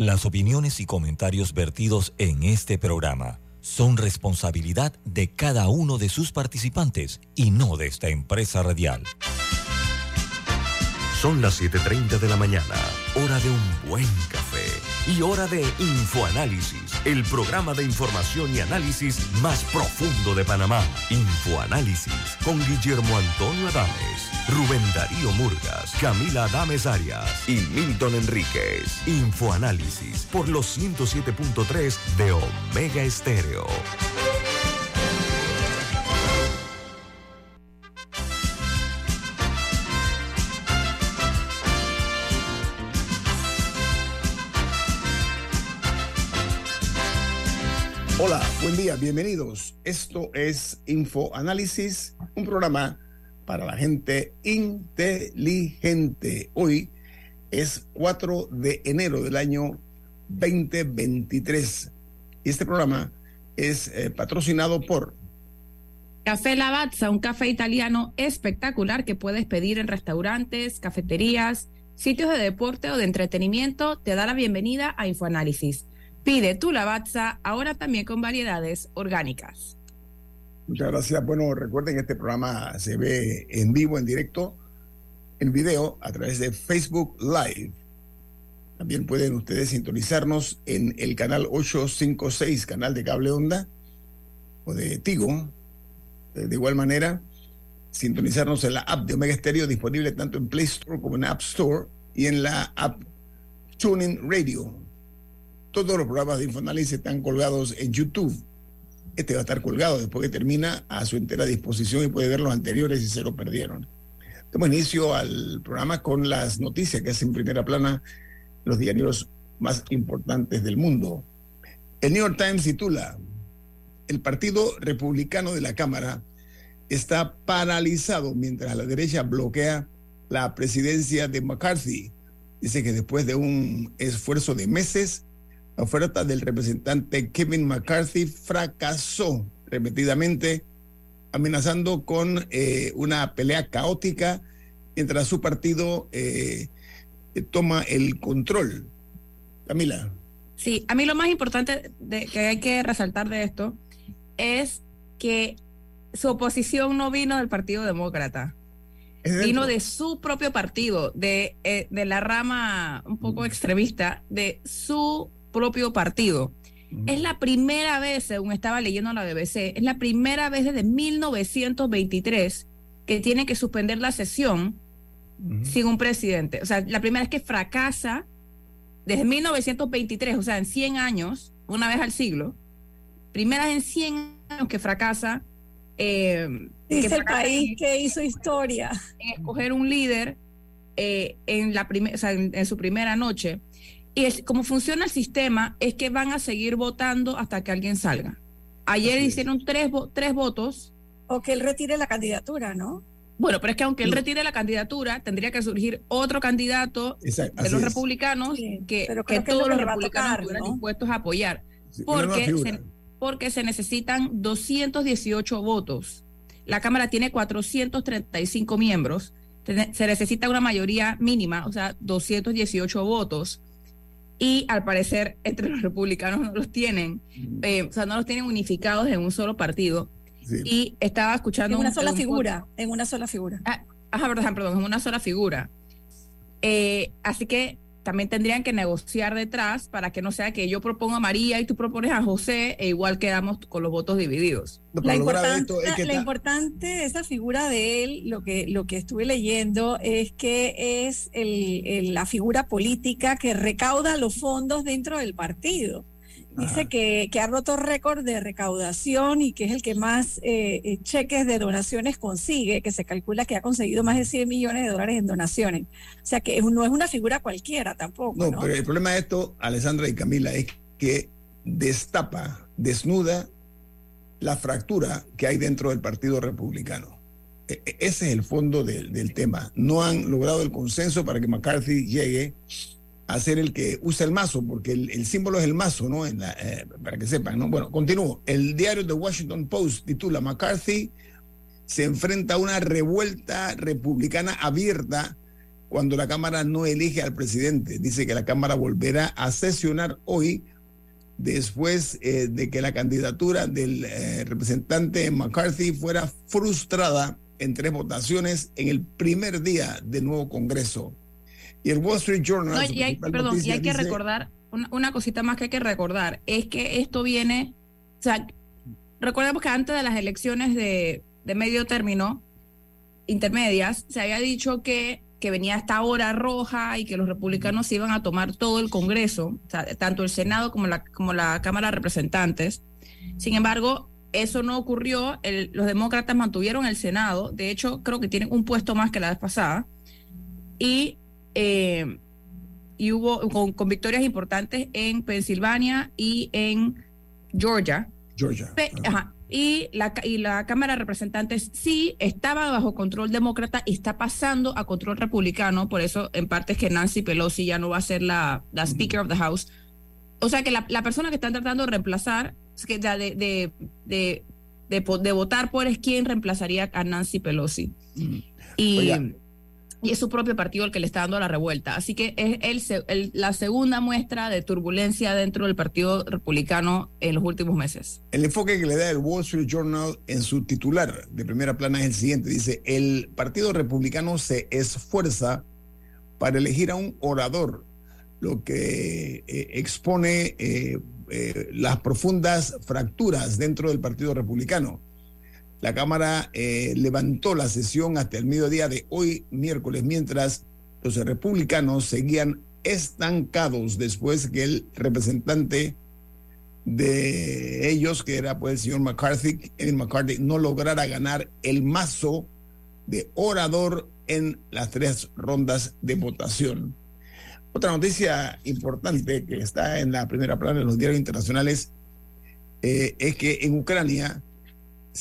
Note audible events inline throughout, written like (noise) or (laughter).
Las opiniones y comentarios vertidos en este programa son responsabilidad de cada uno de sus participantes y no de esta empresa radial. Son las 7.30 de la mañana, hora de un buen café y hora de Infoanálisis, el programa de información y análisis más profundo de Panamá. Infoanálisis con Guillermo Antonio Adames, Rubén Darío Murgas, Camila Adames Arias y Milton Enríquez. Infoanálisis por los 107.3 de Omega Estéreo. Buen día, bienvenidos. Esto es Info Análisis, un programa para la gente inteligente. Hoy es 4 de enero del año 2023. Y este programa es eh, patrocinado por Café Lavazza, un café italiano espectacular que puedes pedir en restaurantes, cafeterías, sitios de deporte o de entretenimiento. Te da la bienvenida a Infoanálisis. Pide tu lavazza ahora también con variedades orgánicas. Muchas gracias. Bueno, recuerden que este programa se ve en vivo, en directo, en video, a través de Facebook Live. También pueden ustedes sintonizarnos en el canal 856, canal de cable onda, o de Tigo. De igual manera, sintonizarnos en la app de Omega Stereo, disponible tanto en Play Store como en App Store, y en la app Tuning Radio todos los programas de Infoanálisis están colgados en YouTube. Este va a estar colgado después que termina a su entera disposición y puede ver los anteriores si se lo perdieron. Damos inicio al programa con las noticias que hacen en primera plana los diarios más importantes del mundo. El New York Times titula, el Partido Republicano de la Cámara está paralizado mientras la derecha bloquea la presidencia de McCarthy. Dice que después de un esfuerzo de meses, la oferta del representante Kevin McCarthy fracasó repetidamente, amenazando con eh, una pelea caótica mientras su partido eh, toma el control. Camila. Sí, a mí lo más importante de, que hay que resaltar de esto es que su oposición no vino del Partido Demócrata, vino de su propio partido, de, eh, de la rama un poco extremista, de su propio partido. Es la primera vez, según estaba leyendo la BBC, es la primera vez desde 1923 que tiene que suspender la sesión sin un presidente. O sea, la primera vez que fracasa desde 1923, o sea, en 100 años, una vez al siglo, primera vez en 100 años que fracasa. Eh, Dice el país que hizo historia. En escoger un líder eh, en, la o sea, en su primera noche. Y es, como funciona el sistema es que van a seguir votando hasta que alguien salga. Ayer hicieron tres, tres votos. O que él retire la candidatura, ¿no? Bueno, pero es que aunque él retire la candidatura, tendría que surgir otro candidato de los republicanos que, que, todos los republicanos estuvieran dispuestos a apoyar. porque, se, porque se necesitan 218 votos. La Cámara tiene 435 miembros. Se necesita una mayoría mínima, o sea, 218 votos y al parecer entre los republicanos no los tienen, eh, o sea, no los tienen unificados en un solo partido. Y estaba escuchando... En una sola figura, en una sola figura. Ah, ajá, perdón, perdón, en una sola figura. Eh, así que también tendrían que negociar detrás para que no sea que yo propongo a María y tú propones a José e igual quedamos con los votos divididos. la, importante, importante de esa figura de él, lo que, lo que estuve leyendo, es que es el, la figura política que recauda los fondos dentro del partido. Dice que, que, ha roto récord de recaudación y que es el que más eh, eh, cheques de donaciones consigue, que se calcula que ha conseguido más de 100 millones de dólares en donaciones. O sea que no es una figura cualquiera tampoco. No, pero el problema de esto, Alessandra y Camila, es que destapa, desnuda la fractura que hay dentro del Partido Republicano. E, e, ese es el fondo del, del tema. No han logrado el consenso para que McCarthy llegue a ser el que usa el mazo, porque el, símbolo es el mazo, ¿no? En eh, para que sepan, ¿no? Bueno, continúo. El diario The Washington Post titula McCarthy se enfrenta a una revuelta republicana abierta cuando la Cámara no elige al presidente. Dice que la Cámara volverá a sesionar hoy después eh, de que la candidatura del eh, representante McCarthy fuera frustrada en tres votaciones en el primer día del nuevo Congreso. Y el Wall Street Journal... y hay, perdón, y hay que recordar, una, cosita más que hay que recordar, es que esto viene, o sea, recordemos que antes de las elecciones de, de medio término, intermedias, se había dicho que que venía esta hora roja y que los republicanos iban a tomar todo el Congreso, tanto el Senado como la, como la Cámara de Representantes. Sin embargo, eso no ocurrió. los demócratas mantuvieron el Senado. De hecho, creo que tienen un puesto más que la vez pasada. Y, eh, y hubo con, victorias importantes en Pensilvania y en Georgia. Georgia. ajá y la, y la Cámara de Representantes sí estaba bajo control demócrata y está pasando a control republicano, por eso en parte es que Nancy Pelosi ya no va a ser la, la Speaker of the House. O sea que la, persona que están tratando de reemplazar, que de, de, de, de, votar por es quien reemplazaría a Nancy Pelosi. Y, y es su propio partido el que le está dando la revuelta. Así que es el, la segunda muestra de turbulencia dentro del Partido Republicano en los últimos meses. El enfoque que le da el Wall Street Journal en su titular de primera plana es el siguiente. Dice, el Partido Republicano se esfuerza para elegir a un orador, lo que eh, expone eh, eh, las profundas fracturas dentro del Partido Republicano la Cámara eh, levantó la sesión hasta el mediodía de hoy, miércoles, mientras los republicanos seguían estancados después que el representante de ellos, que era pues el señor McCarthy, Kevin McCarthy, no lograra ganar el mazo de orador en las tres rondas de votación. Otra noticia importante que está en la primera plana de los diarios internacionales eh, es que en Ucrania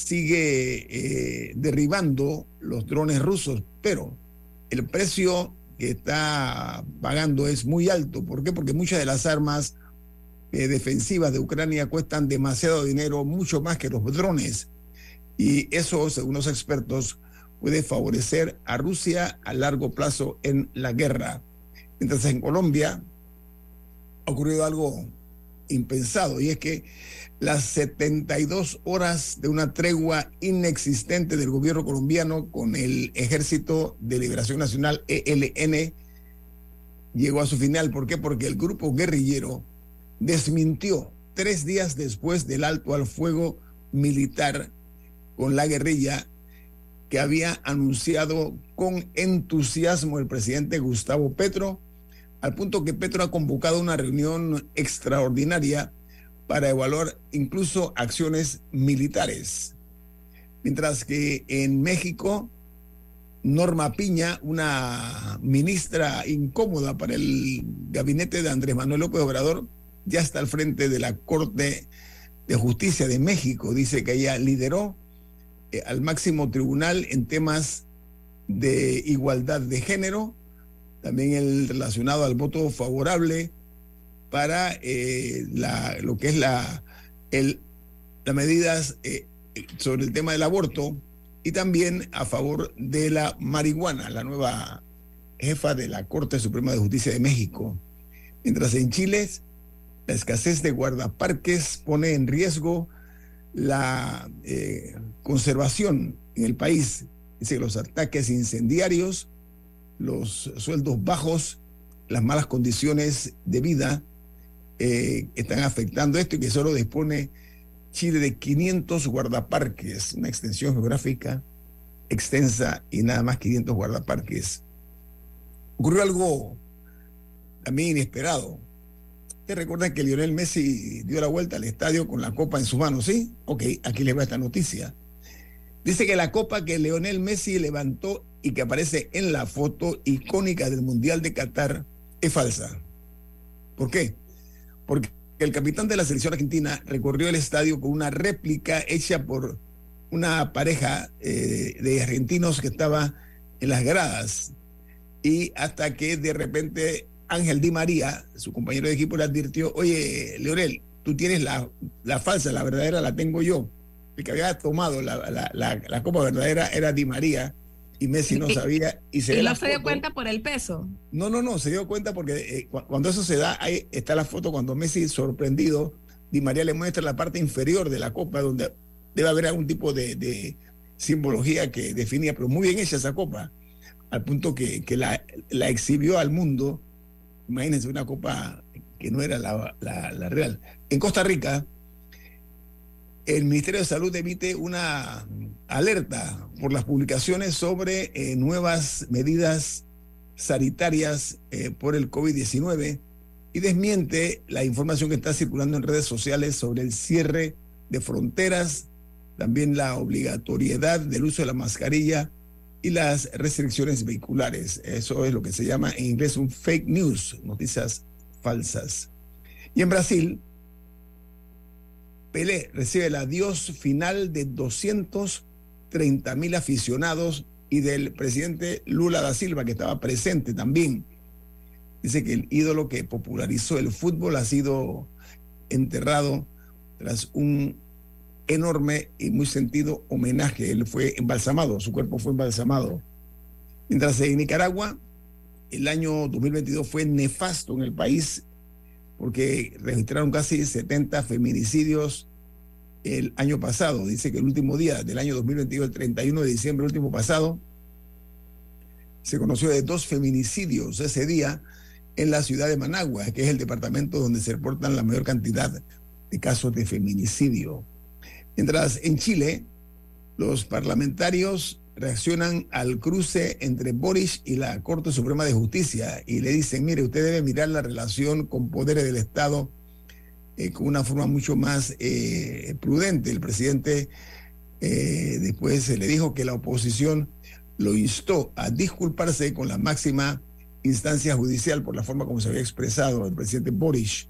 sigue eh, derribando los drones rusos, pero el precio que está pagando es muy alto. ¿Por qué? Porque muchas de las armas eh, defensivas de Ucrania cuestan demasiado dinero, mucho más que los drones. Y eso, según los expertos, puede favorecer a Rusia a largo plazo en la guerra. Mientras en Colombia ha ocurrido algo impensado y es que las 72 horas de una tregua inexistente del gobierno colombiano con el Ejército de Liberación Nacional, ELN, llegó a su final. ¿Por qué? Porque el grupo guerrillero desmintió tres días después del alto al fuego militar con la guerrilla que había anunciado con entusiasmo el presidente Gustavo Petro, al punto que Petro ha convocado una reunión extraordinaria para evaluar incluso acciones militares. Mientras que en México, Norma Piña, una ministra incómoda para el gabinete de Andrés Manuel López Obrador, ya está al frente de la Corte de Justicia de México. Dice que ella lideró eh, al máximo tribunal en temas de igualdad de género, también el relacionado al voto favorable para eh, lo que es la, las medidas eh, sobre el tema del aborto y también a favor de la marihuana, la nueva jefa de la Corte Suprema de Justicia de México. Mientras en Chile la escasez de guardaparques pone en riesgo la eh, conservación en el país. Dice los ataques incendiarios, los sueldos bajos, las malas condiciones de vida eh, están afectando esto y que solo dispone Chile de 500 guardaparques, una extensión geográfica extensa y nada más 500 guardaparques. Ocurrió algo también inesperado. ¿Te recuerdan que Lionel Messi dio la vuelta al estadio con la copa en sus manos? ¿Sí? Ok, aquí les va esta noticia. Dice que la copa que Lionel Messi levantó y que aparece en la foto icónica del Mundial de Qatar es falsa. ¿Por qué? Porque el capitán de la selección argentina recorrió el estadio con una réplica hecha por una pareja eh, de argentinos que estaba en las gradas. Y hasta que de repente Ángel Di María, su compañero de equipo, le advirtió, oye, Leonel, tú tienes la, falsa, la verdadera la tengo yo. El que había tomado la, la, la, copa verdadera era Di María. Y Messi no sabía y se ¿Y no se dio cuenta por el peso? No, no, no, se dio cuenta porque eh, cuando eso se da, ahí está la foto cuando Messi sorprendido, Di María le muestra la parte inferior de la copa donde debe haber algún tipo de, simbología que definía, pero muy bien hecha esa copa, al punto que, la, la, exhibió al mundo. Imagínense una copa que no era la, la real. En Costa Rica, el Ministerio de Salud emite una alerta por las publicaciones sobre eh, nuevas medidas sanitarias eh, por el COVID-19 y desmiente la información que está circulando en redes sociales sobre el cierre de fronteras, también la obligatoriedad del uso de la mascarilla y las restricciones vehiculares. Eso es lo que se llama en inglés un fake news, noticias falsas. Y en Brasil, Pelé recibe el adiós final de 230 mil aficionados y del presidente Lula da Silva, que estaba presente también. Dice que el ídolo que popularizó el fútbol ha sido enterrado tras un enorme y muy sentido homenaje. Él fue embalsamado, su cuerpo fue embalsamado. Mientras en Nicaragua, el año 2022 fue nefasto en el país porque registraron casi 70 feminicidios el año pasado. Dice que el último día del año 2022, el 31 de diciembre último pasado, se conoció de dos feminicidios ese día en la ciudad de Managua, que es el departamento donde se reportan la mayor cantidad de casos de feminicidio. Mientras en Chile, los parlamentarios reaccionan al cruce entre Boris y la Corte Suprema de Justicia y le dicen, mire, usted debe mirar la relación con poderes del Estado eh, con una forma mucho más eh, prudente. El presidente eh, después le dijo que la oposición lo instó a disculparse con la máxima instancia judicial por la forma como se había expresado el presidente Boris.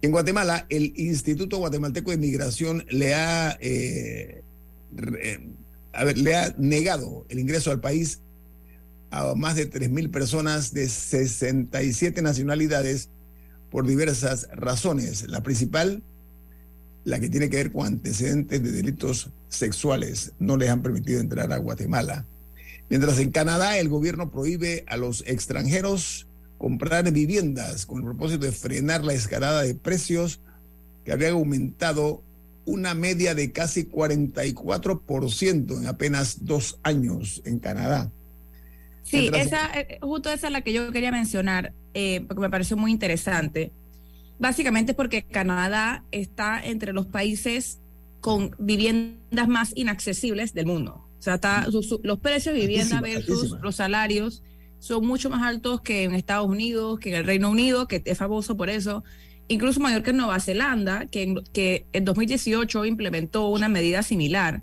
En Guatemala, el Instituto Guatemalteco de Migración le ha a ver, le ha negado el ingreso al país a más de 3.000 personas de 67 nacionalidades por diversas razones. La principal, la que tiene que ver con antecedentes de delitos sexuales, no les han permitido entrar a Guatemala. Mientras en Canadá el gobierno prohíbe a los extranjeros comprar viviendas con el propósito de frenar la escalada de precios que había aumentado una media de casi 44% en apenas dos años en Canadá. Sí, esa, eh, justo esa es la que yo quería mencionar, eh, porque me pareció muy interesante. Básicamente porque Canadá está entre los países con viviendas más inaccesibles del mundo. O sea, está, los precios de vivienda versus los salarios son mucho más altos que en Estados Unidos, que en el Reino Unido, que es famoso por eso incluso mayor que Nueva Zelanda, que en, que en 2018 implementó una medida similar.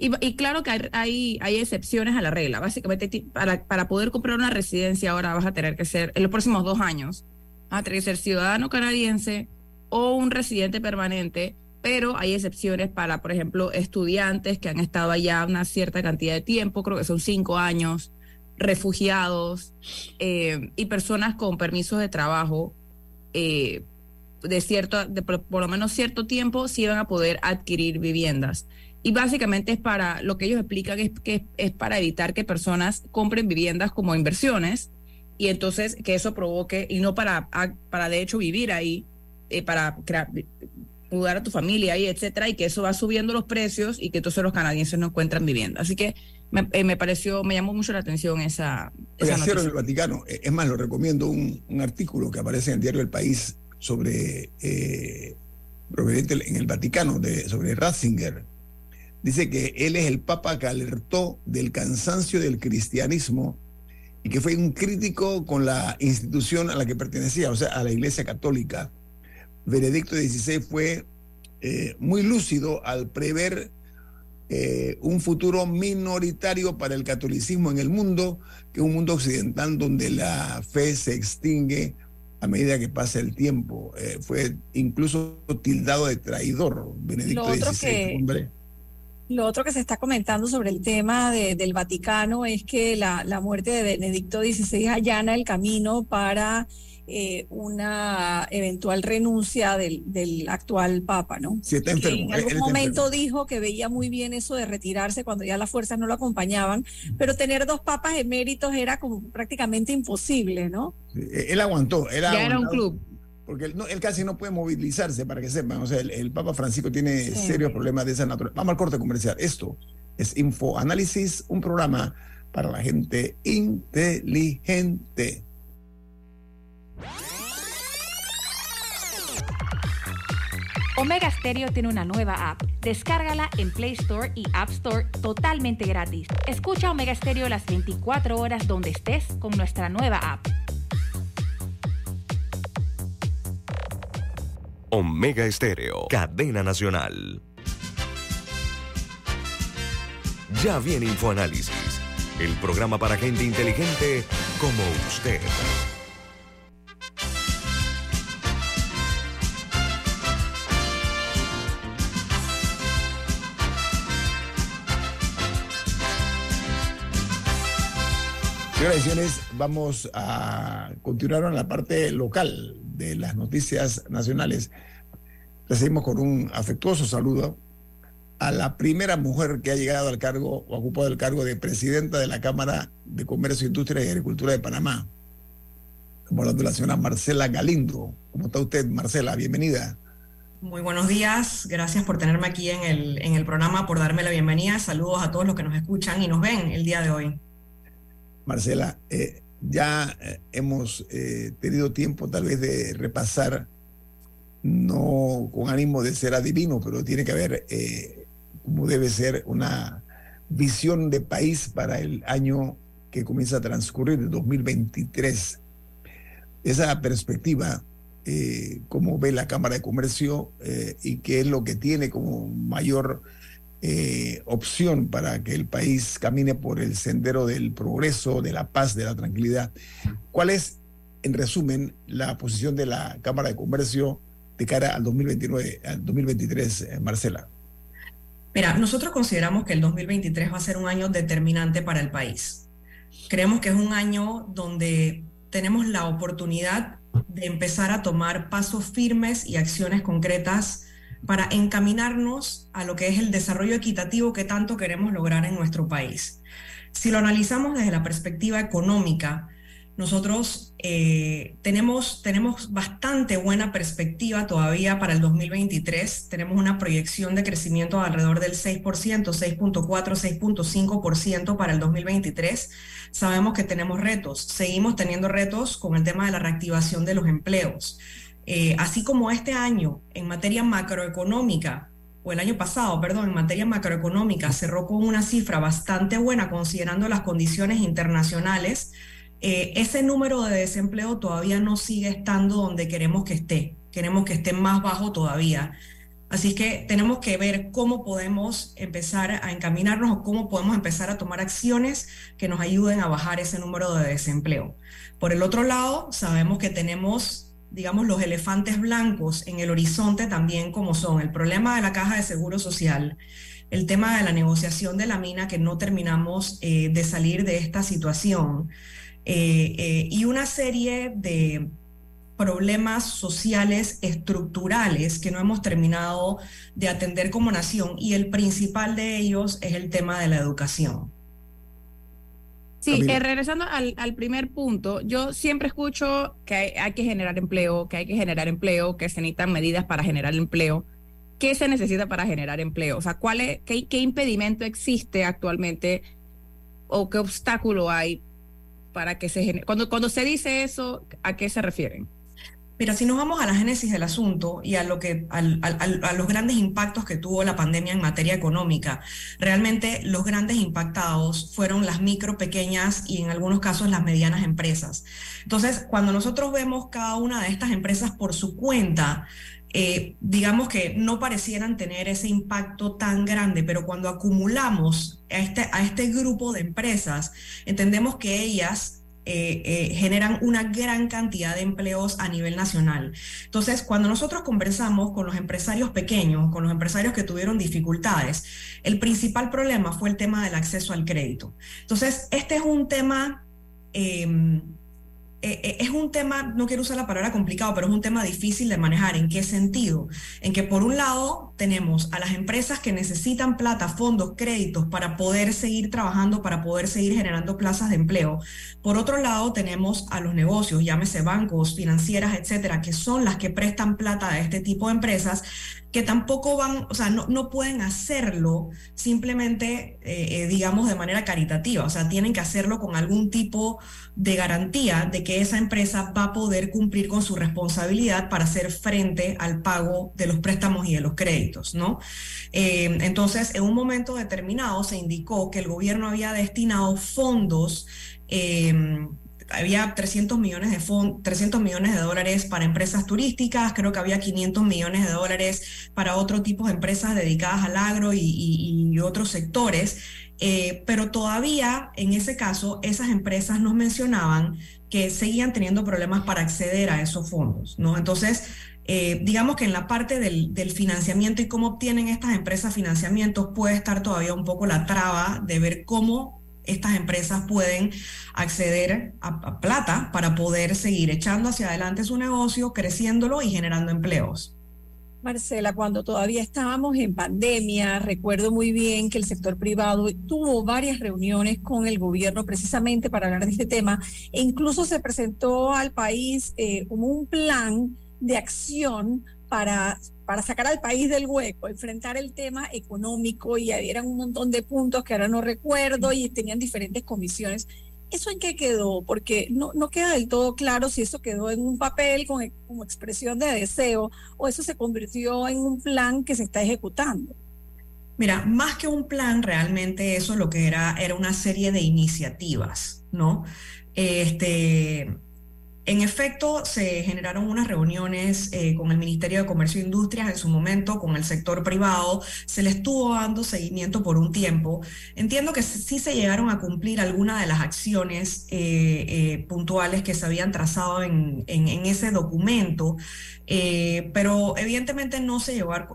Y, claro que hay, hay, excepciones a la regla. Básicamente, para, para poder comprar una residencia ahora vas a tener que ser, en los próximos dos años, vas a tener que ser ciudadano canadiense o un residente permanente, pero hay excepciones para, por ejemplo, estudiantes que han estado allá una cierta cantidad de tiempo, creo que son cinco años, refugiados eh, y personas con permisos de trabajo. Eh, de cierto, de por, lo menos cierto tiempo, sí van a poder adquirir viviendas. Y básicamente es para, lo que ellos explican es que es, para evitar que personas compren viviendas como inversiones y entonces que eso provoque, y no para, para de hecho vivir ahí, eh, para mudar a tu familia ahí, etcétera, y que eso va subiendo los precios y que entonces los canadienses no encuentran vivienda. Así que me, eh, pareció, me llamó mucho la atención esa, esa noticia. el Vaticano, eh, es más, lo recomiendo un, un artículo que aparece en el diario El País sobre eh, proveniente en el Vaticano, de, sobre Ratzinger. Dice que él es el papa que alertó del cansancio del cristianismo y que fue un crítico con la institución a la que pertenecía, o sea, a la Iglesia Católica. Benedicto XVI fue eh, muy lúcido al prever eh, un futuro minoritario para el catolicismo en el mundo, que es un mundo occidental donde la fe se extingue a medida que pasa el tiempo. Eh, fue incluso tildado de traidor, Benedicto XVI. Lo otro que se está comentando sobre el tema del Vaticano es que la, muerte de Benedicto XVI allana el camino para eh, una eventual renuncia del, actual Papa, ¿no? Sí, está enfermo. en algún momento dijo que veía muy bien eso de retirarse cuando ya las fuerzas no lo acompañaban, pero tener dos papas eméritos era como prácticamente imposible, ¿no? él aguantó. ya era un club. Porque él, casi no puede movilizarse, para que sepan. O sea, el, Papa Francisco tiene serios problemas de esa naturaleza. Vamos al corte comercial. Esto es Info Análisis, un programa para la gente inteligente. Omega Stereo tiene una nueva app. Descárgala en Play Store y App Store totalmente gratis. Escucha Omega Stereo las 24 horas donde estés con nuestra nueva app. Omega Estéreo, cadena nacional. Ya viene InfoAnálisis, el programa para gente inteligente como usted. Señoras vamos a continuar en la parte local de las noticias nacionales. Recibimos con un afectuoso saludo a la primera mujer que ha llegado al cargo o ocupado el cargo de presidenta de la Cámara de Comercio, Industria y Agricultura de Panamá. Estamos hablando de la señora Marcela Galindo. ¿Cómo está usted, Marcela? Bienvenida. Muy buenos días, gracias por tenerme aquí en el, en el programa, por darme la bienvenida. Saludos a todos los que nos escuchan y nos ven el día de hoy. Marcela, eh, ya eh, hemos eh, tenido tiempo tal vez de repasar, no con ánimo de ser adivino, pero tiene que haber como debe ser una visión de país para el año que comienza a transcurrir, el 2023. Esa perspectiva, cómo ve la Cámara de Comercio y qué es lo que tiene como mayor eh, opción para que el país camine por el sendero del progreso, de la paz, de la tranquilidad. ¿Cuál es, en resumen, la posición de la Cámara de Comercio de cara al 2029, al 2023, eh, Marcela? Mira, nosotros consideramos que el 2023 va a ser un año determinante para el país. Creemos que es un año donde tenemos la oportunidad de empezar a tomar pasos firmes y acciones concretas para encaminarnos a lo que es el desarrollo equitativo que tanto queremos lograr en nuestro país. Si lo analizamos desde la perspectiva económica, nosotros eh, tenemos, tenemos bastante buena perspectiva todavía para el 2023. Tenemos una proyección de crecimiento de alrededor del 6%, 6.4, 6.5% para el 2023. Sabemos que tenemos retos. Seguimos teniendo retos con el tema de la reactivación de los empleos. Eh, así como este año en materia macroeconómica, o el año pasado, perdón, en materia macroeconómica cerró con una cifra bastante buena considerando las condiciones internacionales, eh, ese número de desempleo todavía no sigue estando donde queremos que esté, queremos que esté más bajo todavía. Así que tenemos que ver cómo podemos empezar a encaminarnos o cómo podemos empezar a tomar acciones que nos ayuden a bajar ese número de desempleo. Por el otro lado, sabemos que tenemos digamos, los elefantes blancos en el horizonte también como son el problema de la caja de seguro social, el tema de la negociación de la mina que no terminamos eh, de salir de esta situación eh, eh, y una serie de problemas sociales estructurales que no hemos terminado de atender como nación y el principal de ellos es el tema de la educación. Sí, eh, regresando al, primer punto, yo siempre escucho que hay, que generar empleo, que hay que generar empleo, que se necesitan medidas para generar empleo. ¿Qué se necesita para generar empleo? O sea, ¿cuál es, qué, qué impedimento existe actualmente o qué obstáculo hay para que se genere? Cuando, cuando se dice eso, ¿a qué se refieren? Mira, si nos vamos a la génesis del asunto y a, lo que, a los grandes impactos que tuvo la pandemia en materia económica, realmente los grandes impactados fueron las micro, pequeñas y en algunos casos las medianas empresas. Entonces, cuando nosotros vemos cada una de estas empresas por su cuenta, eh, digamos que no parecieran tener ese impacto tan grande, pero cuando acumulamos a este, a este grupo de empresas, entendemos que ellas eh, eh, generan una gran cantidad de empleos a nivel nacional. Entonces, cuando nosotros conversamos con los empresarios pequeños, con los empresarios que tuvieron dificultades, el principal problema fue el tema del acceso al crédito. Entonces, este es un tema... Em, eh, eh, es un tema, no quiero usar la palabra complicado, pero es un tema difícil de manejar. ¿En qué sentido? En que por un lado tenemos a las empresas que necesitan plata, fondos, créditos para poder seguir trabajando, para poder seguir generando plazas de empleo. Por otro lado tenemos a los negocios, llámese bancos, financieras, etcétera, que son las que prestan plata a este tipo de empresas que tampoco van, o sea, no, no pueden hacerlo simplemente, eh, digamos, de manera caritativa, o sea, tienen que hacerlo con algún tipo de garantía de que esa empresa va a poder cumplir con su responsabilidad para hacer frente al pago de los préstamos y de los créditos, ¿no? Eh, entonces, en un momento determinado se indicó que el gobierno había destinado fondos eh, había 300 millones, de 300 millones de dólares para empresas turísticas, creo que había 500 millones de dólares para otro tipo de empresas dedicadas al agro y, otros sectores. Eh, pero todavía en ese caso esas empresas nos mencionaban que seguían teniendo problemas para acceder a esos fondos, ¿no? Entonces, eh, digamos que en la parte del, financiamiento y cómo obtienen estas empresas financiamientos puede estar todavía un poco la traba de ver cómo estas empresas pueden acceder a, plata para poder seguir echando hacia adelante su negocio, creciéndolo y generando empleos. Marcela, cuando todavía estábamos en pandemia, recuerdo muy bien que el sector privado tuvo varias reuniones con el gobierno precisamente para hablar de este tema e incluso se presentó al país eh, como un plan de acción para para sacar al país del hueco, enfrentar el tema económico y eran un montón de puntos que ahora no recuerdo y tenían diferentes comisiones. ¿Eso en qué quedó? Porque no, no queda del todo claro si eso quedó en un papel con, como expresión de deseo o eso se convirtió en un plan que se está ejecutando. Mira, más que un plan, realmente eso lo que era era una serie de iniciativas, ¿no? Este, en efecto, se generaron unas reuniones eh, con el Ministerio de Comercio e Industrias en su momento, con el sector privado, se le estuvo dando seguimiento por un tiempo. Entiendo que sí se llegaron a cumplir algunas de las acciones eh, eh, puntuales que se habían trazado en, ese documento, pero evidentemente no se, llegó a,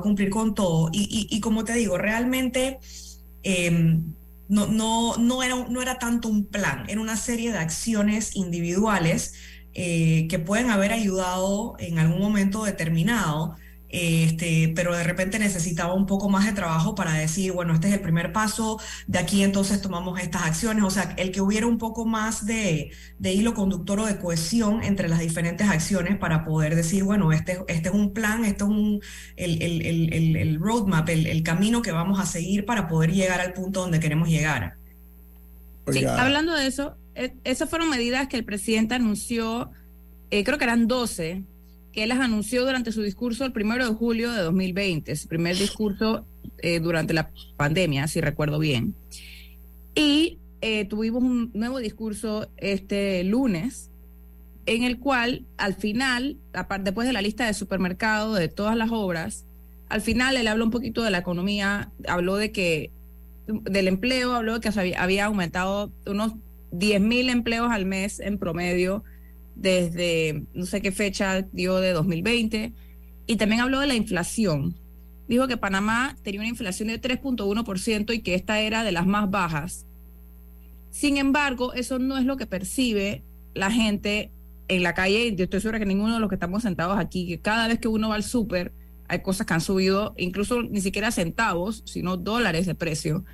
cumplir con todo. Y, como te digo, realmente... Em, no, no, no, era, no era tanto un plan, era una serie de acciones individuales eh, que pueden haber ayudado en algún momento determinado este, pero de repente necesitaba un poco más de trabajo para decir, bueno, este es el primer paso, de aquí entonces tomamos estas acciones, o sea, el que hubiera un poco más de, hilo conductor o de cohesión entre las diferentes acciones para poder decir, bueno, este, este es un plan, este es un, el, el roadmap, el, camino que vamos a seguir para poder llegar al punto donde queremos llegar. Sí, hablando de eso, e, esas fueron medidas que el presidente anunció, eh, creo que eran 12 que las anunció durante su discurso el primero de julio de 2020, su primer discurso eh, durante la pandemia, si recuerdo bien. Y eh, tuvimos un nuevo discurso este lunes, en el cual al final, después de la lista de supermercado, de todas las obras, al final él habló un poquito de la economía, habló de que del empleo, habló de que había aumentado unos 10 mil empleos al mes en promedio desde no sé qué fecha dio de 2020 y también habló de la inflación. Dijo que Panamá tenía una inflación de 3.1% y que esta era de las más bajas. Sin embargo, eso no es lo que percibe la gente en la calle. Yo estoy segura que ninguno de los que estamos sentados aquí, que cada vez que uno va al súper, hay cosas que han subido, incluso ni siquiera centavos, sino dólares de precio.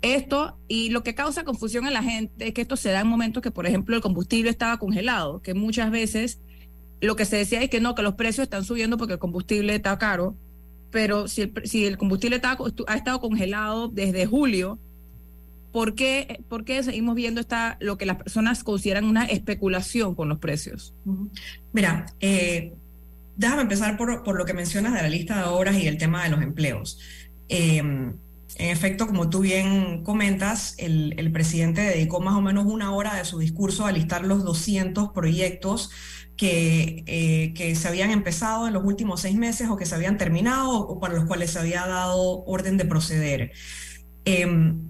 Esto y lo que causa confusión en la gente es que esto se da en momentos que, por ejemplo, el combustible estaba congelado, que muchas veces lo que se decía es que no, que los precios están subiendo porque el combustible está caro, pero si el, si el combustible ha estado congelado desde julio, ¿por qué, ¿por qué, seguimos viendo esta, lo que las personas consideran una especulación con los precios? Mira, eh, déjame empezar por, por, lo que mencionas de la lista de obras y el tema de los empleos. Eh, en efecto, como tú bien comentas, el, presidente dedicó más o menos una hora de su discurso a listar los 200 proyectos que, eh, que, se habían empezado en los últimos seis meses o que se habían terminado o para los cuales se había dado orden de proceder. Em,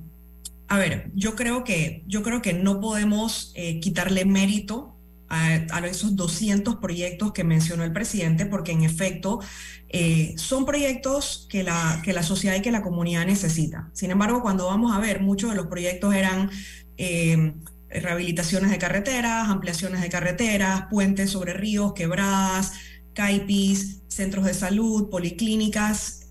a ver, yo creo que, yo creo que no podemos eh, quitarle mérito a, esos 200 proyectos que mencionó el presidente, porque en efecto eh, son proyectos que la, que la sociedad y que la comunidad necesita. Sin embargo, cuando vamos a ver, muchos de los proyectos eran... Eh, rehabilitaciones de carreteras, ampliaciones de carreteras, puentes sobre ríos, quebradas, caipis, centros de salud, policlínicas,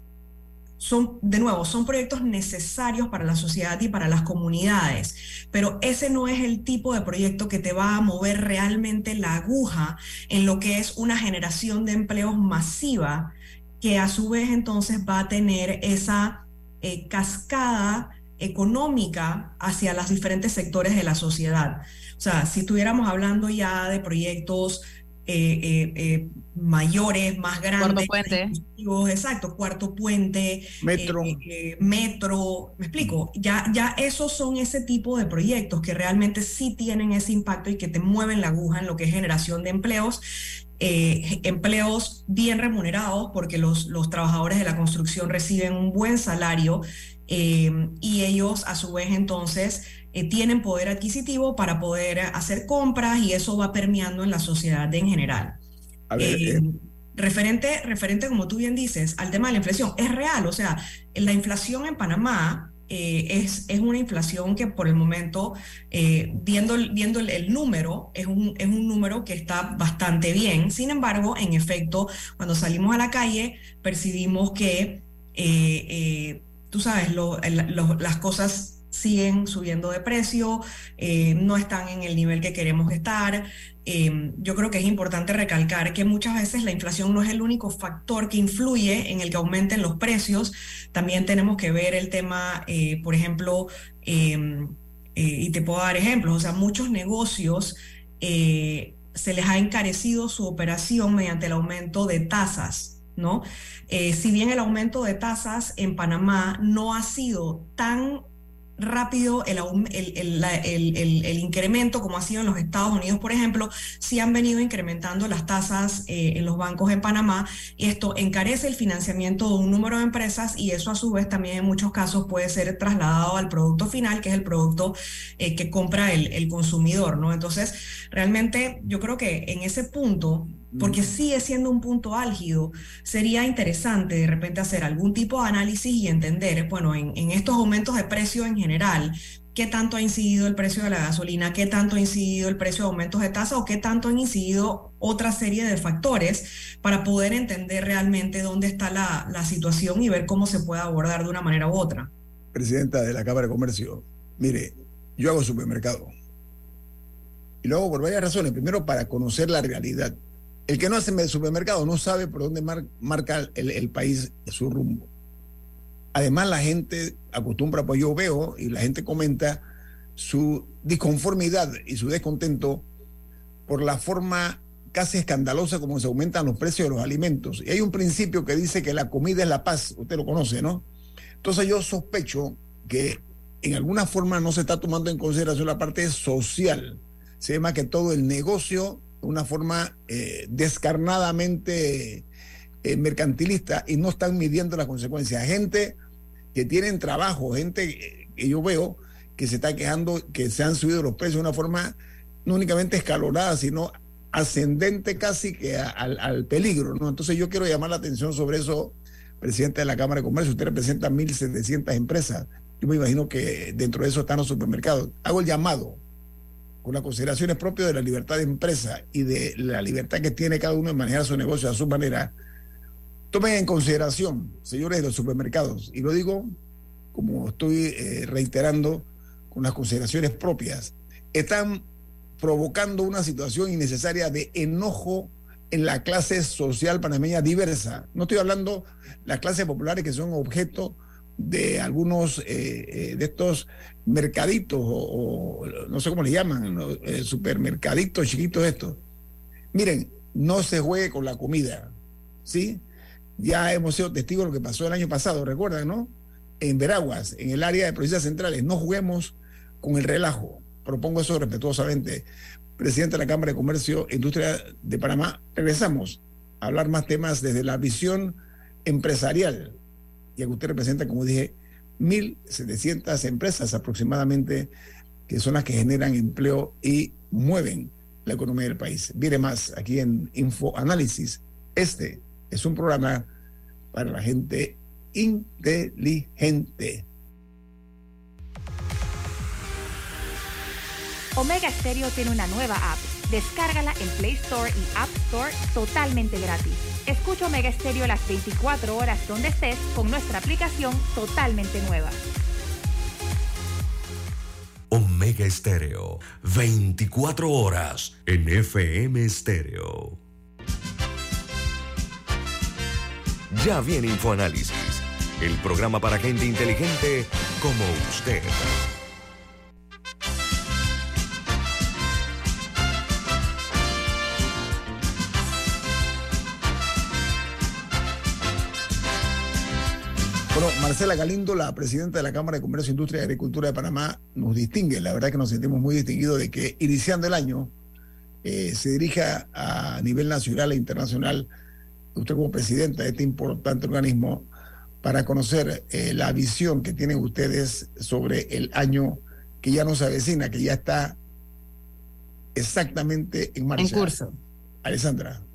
son, de nuevo, son proyectos necesarios para la sociedad y para las comunidades, pero ese no es el tipo de proyecto que te va a mover realmente la aguja en lo que es una generación de empleos masiva, que a su vez entonces va a tener esa eh, cascada económica hacia los diferentes sectores de la sociedad. O sea, si estuviéramos hablando ya de proyectos eh, eh, eh, mayores, más grandes. Cuarto puente. Exacto, cuarto puente, metro. metro, me explico, ya, ya esos son ese tipo de proyectos que realmente sí tienen ese impacto y que te mueven la aguja en lo que es generación de empleos. empleos bien remunerados porque los, los trabajadores de la construcción reciben un buen salario y ellos a su vez entonces eh, tienen poder adquisitivo para poder hacer compras y eso va permeando en la sociedad en general. Eh, eh, referente, referente, como tú bien dices, al tema de la inflación, es real, o sea, la inflación en Panamá es, es, una inflación que por el momento, viendo, viendo el, número, es un, es un, número que está bastante bien. Sin embargo, en efecto, cuando salimos a la calle, percibimos que, tú sabes, las cosas siguen subiendo de precio, eh, no están en el nivel que queremos estar. Eh, yo creo que es importante recalcar que muchas veces la inflación no es el único factor que influye en el que aumenten los precios. También tenemos que ver el tema, eh, por ejemplo, em, y te puedo dar ejemplos, o sea, muchos negocios se les ha encarecido su operación mediante el aumento de tasas. ¿No? si bien el aumento de tasas en Panamá no ha sido tan rápido el, incremento, como ha sido en los Estados Unidos, por ejemplo, si han venido incrementando las tasas eh, en los bancos en Panamá y esto encarece el financiamiento de un número de empresas y eso a su vez también en muchos casos puede ser trasladado al producto final, que es el producto eh, que compra el, consumidor, ¿no? Entonces, realmente yo creo que en ese punto porque sigue siendo un punto álgido, sería interesante de repente hacer algún tipo de análisis y entender, bueno, en, estos aumentos de precio en general, qué tanto ha incidido el precio de la gasolina, qué tanto ha incidido el precio de aumentos de tasa o qué tanto han incidido otra serie de factores para poder entender realmente dónde está la, la situación y ver cómo se puede abordar de una manera u otra. Presidenta de la Cámara de Comercio, mire, yo hago supermercado. Y lo hago por varias razones. Primero, para conocer la realidad el que no hace supermercado no sabe por dónde marca el, país su rumbo. Además, la gente acostumbra, pues yo veo y la gente comenta su disconformidad y su descontento por la forma casi escandalosa como se aumentan los precios de los alimentos. Y hay un principio que dice que la comida es la paz, usted lo conoce, ¿no? Entonces yo sospecho que en alguna forma no se está tomando en consideración la parte social. Se llama que todo el negocio una forma eh, descarnadamente eh, mercantilista y no están midiendo las consecuencias. Gente que tienen trabajo, gente que yo veo que se está quejando que se han subido los precios de una forma no únicamente escalonada, sino ascendente casi que al, peligro. ¿no? Entonces yo quiero llamar la atención sobre eso, presidente de la Cámara de Comercio. Usted representa 1.700 empresas. Yo me imagino que dentro de eso están los supermercados. Hago el llamado con las consideraciones propias de la libertad de empresa y de la libertad que tiene cada uno de manejar su negocio a su manera, tomen en consideración, señores de los supermercados, y lo digo como estoy eh, reiterando con las consideraciones propias, están provocando una situación innecesaria de enojo en la clase social panameña diversa. No estoy hablando de las clases populares que son objeto de algunos eh, eh, de estos mercaditos o, no sé cómo le llaman, eh, supermercaditos chiquitos estos. Miren, no se juegue con la comida, ¿sí? Ya hemos sido testigos de lo que pasó el año pasado, recuerdan, ¿no? En Veraguas, en el área de provincias centrales, no juguemos con el relajo. Propongo eso respetuosamente. Presidente de la Cámara de Comercio e Industria de Panamá, regresamos a hablar más temas desde la visión empresarial y que usted representa, como dije, 1.700 empresas aproximadamente, que son las que generan empleo y mueven la economía del país. Viene más aquí en Info Análisis. Este es un programa para la gente inteligente. Omega Stereo tiene una nueva app. Descárgala en Play Store y App Store totalmente gratis. Escucha Omega Stereo las 24 horas donde estés con nuestra aplicación totalmente nueva. Omega Stereo, 24 horas en FM Stereo. Ya viene InfoAnálisis, el programa para gente inteligente como usted. Bueno, Marcela Galindo, la presidenta de la Cámara de Comercio, Industria y Agricultura de Panamá, nos distingue. La verdad que nos sentimos muy distinguidos de que iniciando el año eh, se dirija a nivel nacional e internacional, usted como presidenta de este importante organismo, para conocer eh, la visión que tienen ustedes sobre el año que ya nos avecina, que ya está exactamente en marcha. En curso. Alessandra.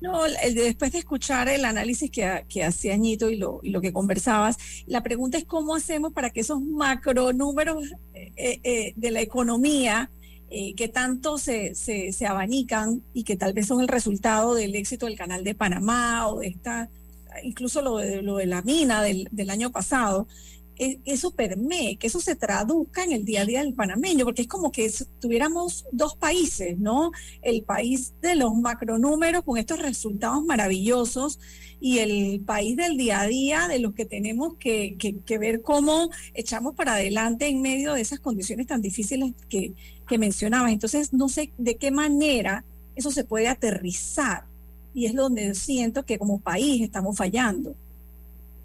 No, después de escuchar el análisis que, que hacía Añito y lo, y lo que conversabas, la pregunta es cómo hacemos para que esos macro números eh, eh, de la economía eh, que tanto se, se, se, abanican y que tal vez son el resultado del éxito del canal de Panamá o de esta, incluso lo de, lo de la mina del, del año pasado, eso permee, que eso se traduzca en el día a día del panameño, porque es como que tuviéramos dos países, ¿no? El país de los macronúmeros con estos resultados maravillosos y el país del día a día de los que tenemos que, ver cómo echamos para adelante en medio de esas condiciones tan difíciles que, que mencionabas. Entonces, no sé de qué manera eso se puede aterrizar y es donde siento que como país estamos fallando.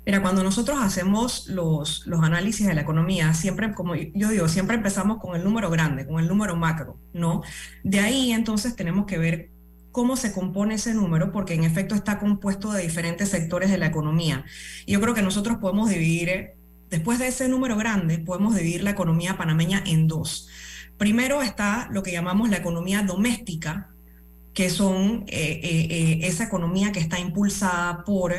Mira, cuando nosotros hacemos los, los análisis de la economía, siempre, como yo digo, siempre empezamos con el número grande, con el número macro, ¿no? De ahí entonces tenemos que ver cómo se compone ese número, porque en efecto está compuesto de diferentes sectores de la economía. Y yo creo que nosotros podemos dividir, después de ese número grande, podemos dividir la economía panameña en dos. Primero está lo que llamamos la economía doméstica, que son eh, eh, eh, esa economía que está impulsada por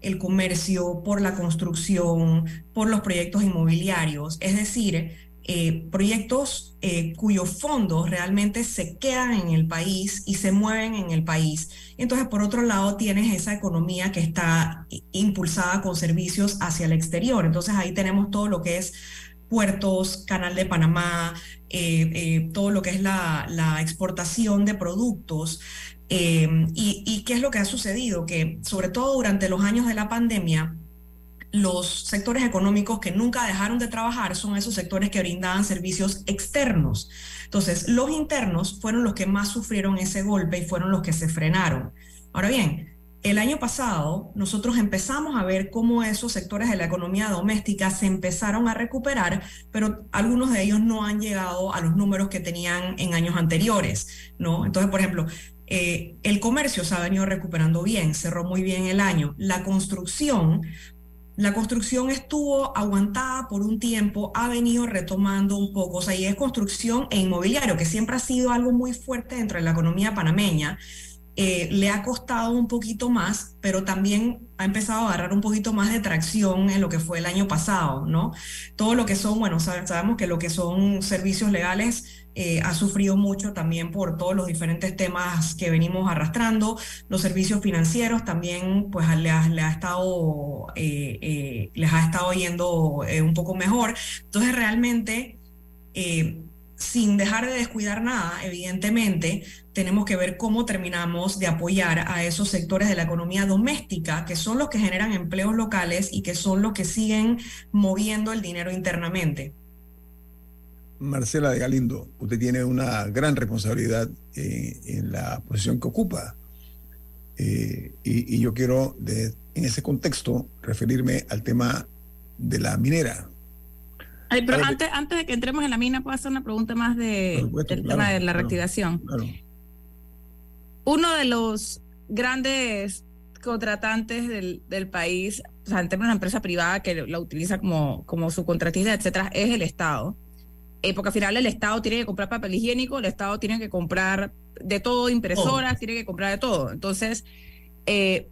el comercio, por la construcción, por los proyectos inmobiliarios, es decir, eh, proyectos eh, cuyos fondos realmente se quedan en el país y se mueven en el país. Entonces, por otro lado, tienes esa economía que está impulsada con servicios hacia el exterior. Entonces, ahí tenemos todo lo que es puertos, Canal de Panamá, eh, todo lo que es la exportación de productos. Em, y, qué es lo que ha sucedido? Que sobre todo durante los años de la pandemia, los sectores económicos que nunca dejaron de trabajar son esos sectores que brindaban servicios externos. Entonces, los internos fueron los que más sufrieron ese golpe y fueron los que se frenaron. Ahora bien, el año pasado nosotros empezamos a ver cómo esos sectores de la economía doméstica se empezaron a recuperar, pero algunos de ellos no han llegado a los números que tenían en años anteriores, ¿no? Entonces, por ejemplo, eh, el comercio se ha venido recuperando bien, cerró muy bien el año. La construcción, la construcción estuvo aguantada por un tiempo, ha venido retomando un poco, o sea, y es construcción e inmobiliario, que siempre ha sido algo muy fuerte dentro de la economía panameña. Eh, le ha costado un poquito más, pero también ha empezado a agarrar un poquito más de tracción en lo que fue el año pasado, ¿no? Todo lo que son, bueno, sabemos que lo que son servicios legales eh, ha sufrido mucho también por todos los diferentes temas que venimos arrastrando. Los servicios financieros también, pues le ha, estado, eh, eh, les ha estado yendo un poco mejor. Entonces, realmente, sin dejar de descuidar nada, evidentemente, tenemos que ver cómo terminamos de apoyar a esos sectores de la economía doméstica, que son los que generan empleos locales y que son los que siguen moviendo el dinero internamente. Marcela de Galindo, usted tiene una gran responsabilidad eh, en la posición que ocupa. Eh, y, yo quiero, en ese contexto, referirme al tema de la minera. pero antes, antes de que entremos en la mina, puedo hacer una pregunta más de, del tema de la reactivación. Uno de los grandes contratantes del, del país, o sea, en términos de una empresa privada que la utiliza como, como subcontratista, etcétera, es el Estado. Eh, porque al final el Estado tiene que comprar papel higiénico, el Estado tiene que comprar de todo, impresoras, tiene que comprar de todo. Entonces, eh,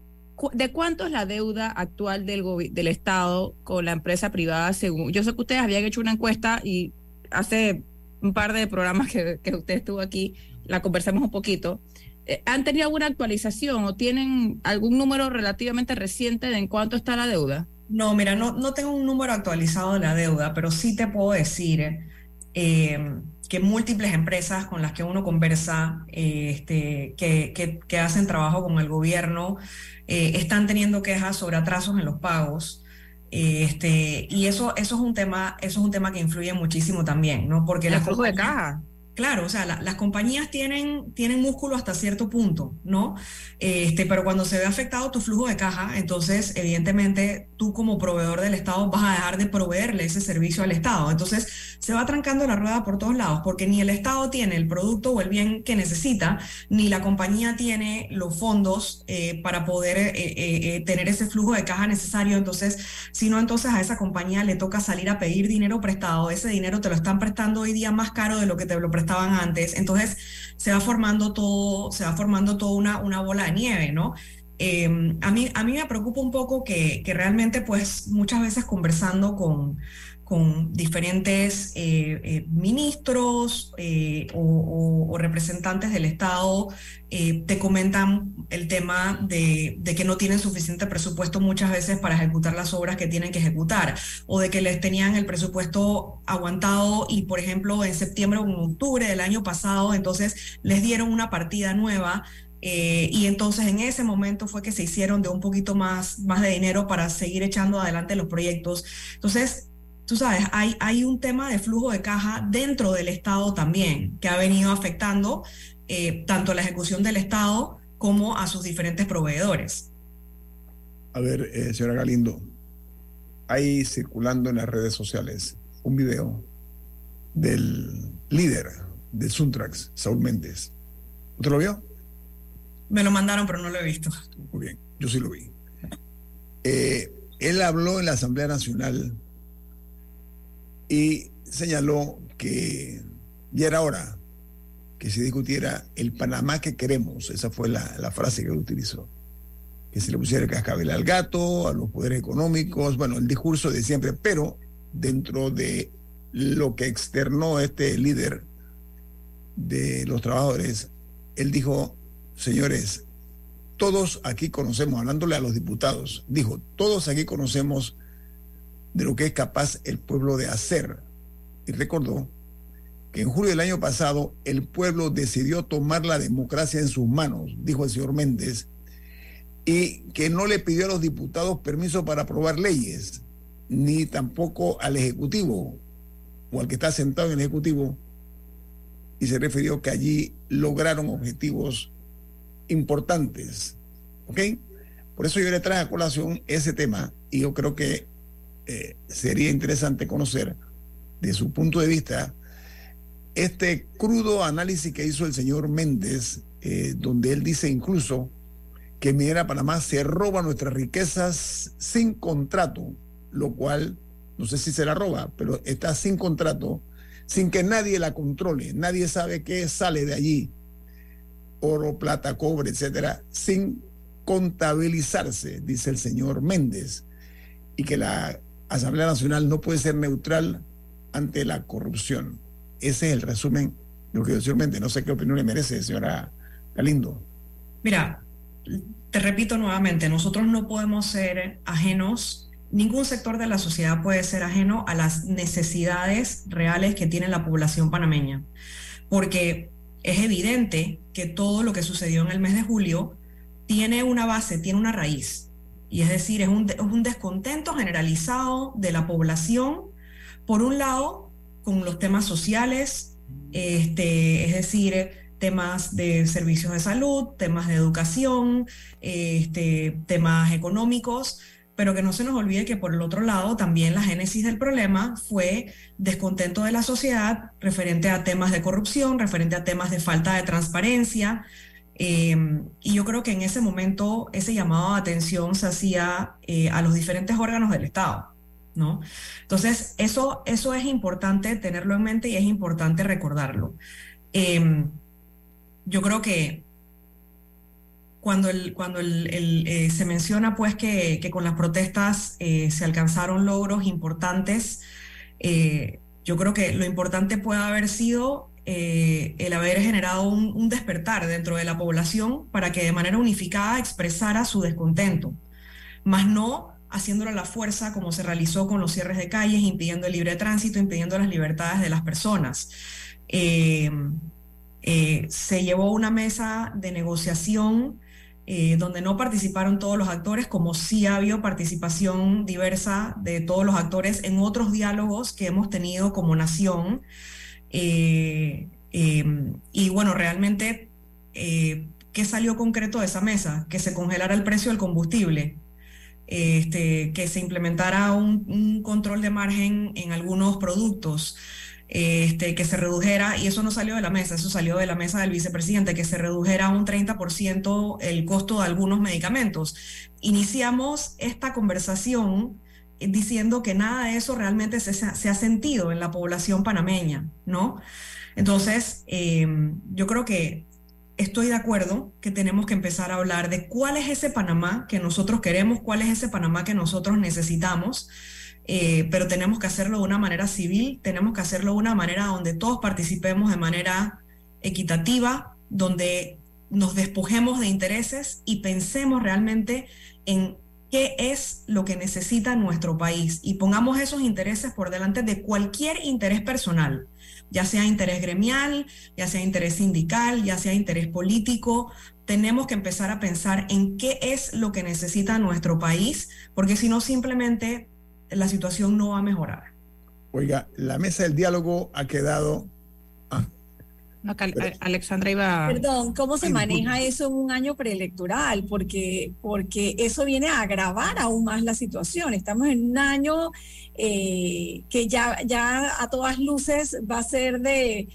¿de cuánto es la deuda actual del, del Estado con la empresa privada? Según yo sé que ustedes habían hecho una encuesta y hace un par de programas que, que usted estuvo aquí, la conversamos un poquito. Eh, ¿Han tenido alguna actualización o tienen algún número relativamente reciente de en cuánto está la deuda? No, mira, no, no tengo un número actualizado de la deuda, pero sí te puedo decir eh, que múltiples empresas con las que uno conversa, eh, este, que, que, hacen trabajo con el gobierno, están teniendo quejas sobre atrasos en los pagos. este, y eso, eso es un tema, eso es un tema que influye muchísimo también, ¿no? Porque el flujo de caja. Claro, o sea, las compañías tienen, tienen músculo hasta cierto punto, ¿no? Este, pero cuando se ve afectado tu flujo de caja, entonces evidentemente tú como proveedor del Estado vas a dejar de proveerle ese servicio al Estado. Entonces se va trancando la rueda por todos lados, porque ni el Estado tiene el producto o el bien que necesita, ni la compañía tiene los fondos eh, para poder eh, eh, tener ese flujo de caja necesario. Entonces, si no, entonces a esa compañía le toca salir a pedir dinero prestado. Ese dinero te lo están prestando hoy día más caro de lo que te lo prestaron estaban antes. Entonces se va formando todo, se va formando toda una, una bola de nieve, ¿no? Em, a, mí, a mí me preocupa un poco que, que realmente, pues, muchas veces conversando con, con diferentes eh, eh, ministros eh, o, representantes del Estado, te comentan el tema de, que no tienen suficiente presupuesto muchas veces para ejecutar las obras que tienen que ejecutar, o de que les tenían el presupuesto aguantado y, por ejemplo, en septiembre o en octubre del año pasado, entonces les dieron una partida nueva y entonces en ese momento fue que se hicieron de un poquito más, más de dinero para seguir echando adelante los proyectos. Entonces, tú sabes, hay, hay un tema de flujo de caja dentro del Estado también, que ha venido afectando eh, tanto la ejecución del Estado como a sus diferentes proveedores. A ver, eh, señora Galindo, hay circulando en las redes sociales un video del líder de Suntrax, Saúl Méndez. ¿Usted lo vio? Me lo mandaron, pero no lo he visto. Muy bien, yo sí lo vi. Eh, él habló en la Asamblea Nacional y señaló que ya era hora que se discutiera el Panamá que queremos, esa fue la, frase que él utilizó, que se le pusiera el cascabel al gato, a los poderes económicos, bueno, el discurso de siempre, pero dentro de lo que externó este líder de los trabajadores, él dijo, señores, todos aquí conocemos, hablándole a los diputados, dijo, todos aquí conocemos de lo que es capaz el pueblo de hacer. Y recordó que en julio del año pasado el pueblo decidió tomar la democracia en sus manos, dijo el señor Méndez, y que no le pidió a los diputados permiso para aprobar leyes, ni tampoco al Ejecutivo o al que está sentado en el Ejecutivo, y se refirió que allí lograron objetivos importantes. ¿Ok? Por eso yo le traje a colación ese tema y yo creo que eh, sería interesante conocer de su punto de vista este crudo análisis que hizo el señor Méndez, eh, donde él dice incluso que Minera Panamá se roba nuestras riquezas sin contrato, lo cual no sé si se la roba, pero está sin contrato, sin que nadie la controle, nadie sabe qué sale de allí, oro, plata, cobre, etcétera, sin contabilizarse, dice el señor Méndez, y que la Asamblea Nacional no puede ser neutral ante la corrupción. Ese es el resumen lo que yo No sé qué opinión le merece, señora Galindo. Mira, te repito nuevamente, nosotros no podemos ser ajenos, ningún sector de la sociedad puede ser ajeno a las necesidades reales que tiene la población panameña, porque es evidente que todo lo que sucedió en el mes de julio tiene una base, tiene una raíz. Y es decir, es un, descontento generalizado de la población, por un lado, con los temas sociales, este, es decir, temas de servicios de salud, temas de educación, este, temas económicos, pero que no se nos olvide que por el otro lado también la génesis del problema fue descontento de la sociedad referente a temas de corrupción, referente a temas de falta de transparencia, Em, y yo creo que en ese momento ese llamado de atención se hacía eh, a los diferentes órganos del Estado. ¿no? Entonces, eso, eso es importante tenerlo en mente y es importante recordarlo. Em, yo creo que cuando, el, cuando el, eh, se menciona pues que, que con las protestas eh, se alcanzaron logros importantes, Yo creo que lo importante puede haber sido eh, el haber generado un, despertar dentro de la población para que de manera unificada expresara su descontento, más no haciéndolo a la fuerza como se realizó con los cierres de calles, impidiendo el libre tránsito, impidiendo las libertades de las personas. Eh, eh, se llevó una mesa de negociación donde no participaron todos los actores, como sí ha habido participación diversa de todos los actores en otros diálogos que hemos tenido como nación. Eh, em, y bueno, realmente, eh, ¿qué salió concreto de esa mesa? Que se congelara el precio del combustible, este, que se implementara un, control de margen en algunos productos. Este, que se redujera, y eso no salió de la mesa, eso salió de la mesa del vicepresidente, que se redujera un 30% el costo de algunos medicamentos. Iniciamos esta conversación diciendo que nada de eso realmente se, ha sentido en la población panameña, ¿no? Entonces, em, yo creo que estoy de acuerdo que tenemos que empezar a hablar de cuál es ese Panamá que nosotros queremos, cuál es ese Panamá que nosotros necesitamos, eh, pero tenemos que hacerlo de una manera civil, tenemos que hacerlo de una manera donde todos participemos de manera equitativa, donde nos despojemos de intereses y pensemos realmente en qué es lo que necesita nuestro país y pongamos esos intereses por delante de cualquier interés personal, ya sea interés gremial, ya sea interés sindical, ya sea interés político. Tenemos que empezar a pensar en qué es lo que necesita nuestro país, porque si no, simplemente la situación no va a mejorar. Oiga, la mesa del diálogo ha quedado Alexandra iba. Perdón, ¿cómo se maneja eso en un año preelectoral? Porque, porque eso viene a agravar aún más la situación. Estamos en un año eh, que ya, ya a todas luces va a ser de,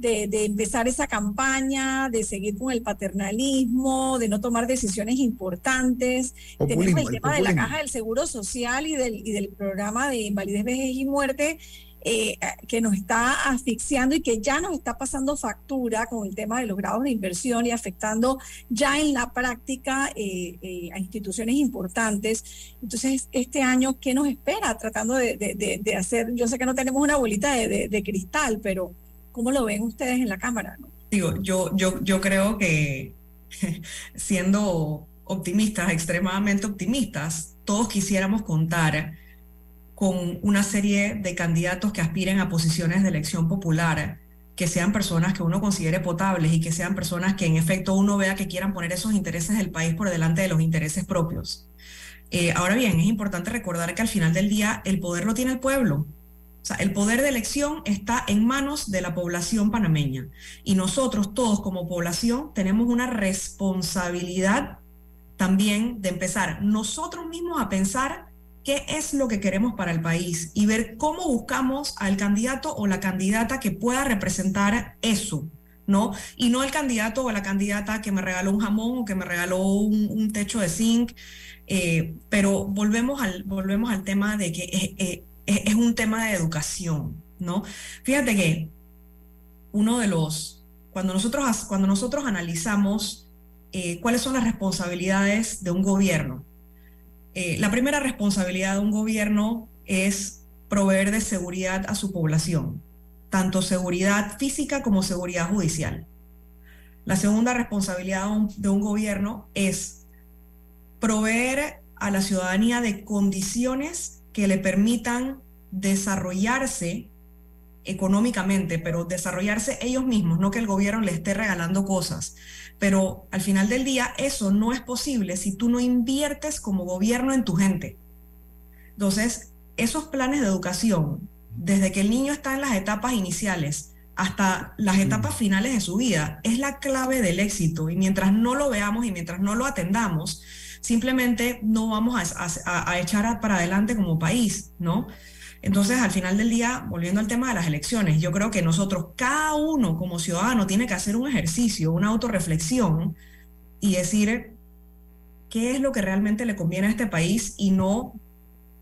de, empezar esa campaña, de seguir con el paternalismo, de no tomar decisiones importantes. Tenemos el tema de la caja del Seguro Social y del, y del programa de invalidez, vejez y muerte eh, que nos está asfixiando y que ya nos está pasando factura con el tema de los grados de inversión y afectando ya en la práctica eh, eh, a instituciones importantes. Entonces, este año, ¿qué nos espera tratando de, hacer? Yo sé que no tenemos una bolita de, cristal, pero ¿cómo lo ven ustedes en la Cámara? Digo, yo, yo, yo creo que (laughs) siendo optimistas, extremadamente optimistas, todos quisiéramos contar con una serie de candidatos que aspiren a posiciones de elección popular, que sean personas que uno considere potables y que sean personas que en efecto uno vea que quieran poner esos intereses del país por delante de los intereses propios. Eh, ahora bien, es importante recordar que al final del día el poder lo tiene el pueblo. O sea, el poder de elección está en manos de la población panameña y nosotros todos como población tenemos una responsabilidad también de empezar nosotros mismos a pensar qué es lo que queremos para el país y ver cómo buscamos al candidato o la candidata que pueda representar eso, ¿no? Y no el candidato o la candidata que me regaló un jamón o que me regaló un, techo de zinc, eh, pero volvemos al, volvemos al tema de que es, es, un tema de educación, ¿no? Fíjate que uno de los, cuando nosotros, cuando nosotros analizamos eh, cuáles son las responsabilidades de un gobierno, eh, la primera responsabilidad de un gobierno es proveer de seguridad a su población, tanto seguridad física como seguridad judicial. La segunda responsabilidad de un gobierno es proveer a la ciudadanía de condiciones que le permitan desarrollarse económicamente, pero desarrollarse ellos mismos, no que el gobierno le esté regalando cosas. Pero al final del día eso no es posible si tú no inviertes como gobierno en tu gente. Entonces, esos planes de educación, desde que el niño está en las etapas iniciales hasta las etapas finales de su vida, es la clave del éxito. Y mientras no lo veamos y mientras no lo atendamos, simplemente no vamos a, a echar para adelante como país, ¿no? Entonces, al final del día, volviendo al tema de las elecciones, yo creo que nosotros, cada uno como ciudadano, tiene que hacer un ejercicio, una autorreflexión y decir qué es lo que realmente le conviene a este país y no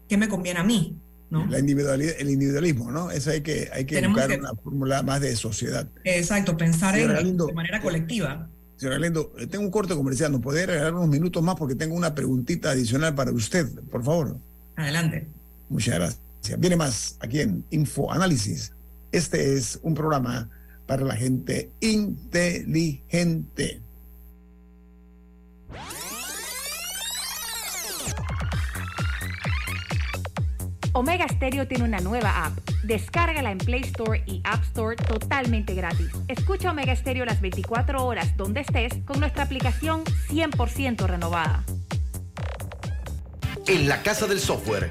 qué me conviene a mí. ¿no? La individualidad, el individualismo, ¿no? Eso hay que, hay que buscar una fórmula más de sociedad. Exacto, pensar en, de manera colectiva. Señor Lindo, eh, tengo un corte comercial, ¿nos podría regalar unos minutos más? Porque tengo una preguntita adicional para usted, por favor. Adelante. Muchas gracias. Viene más aquí en Info Análisis Este es un programa para la gente inteligente. Omega Stereo tiene una nueva app. Descárgala en Play Store y App Store totalmente gratis. Escucha Omega Stereo las 24 horas donde estés con nuestra aplicación 100% renovada. En la Casa del Software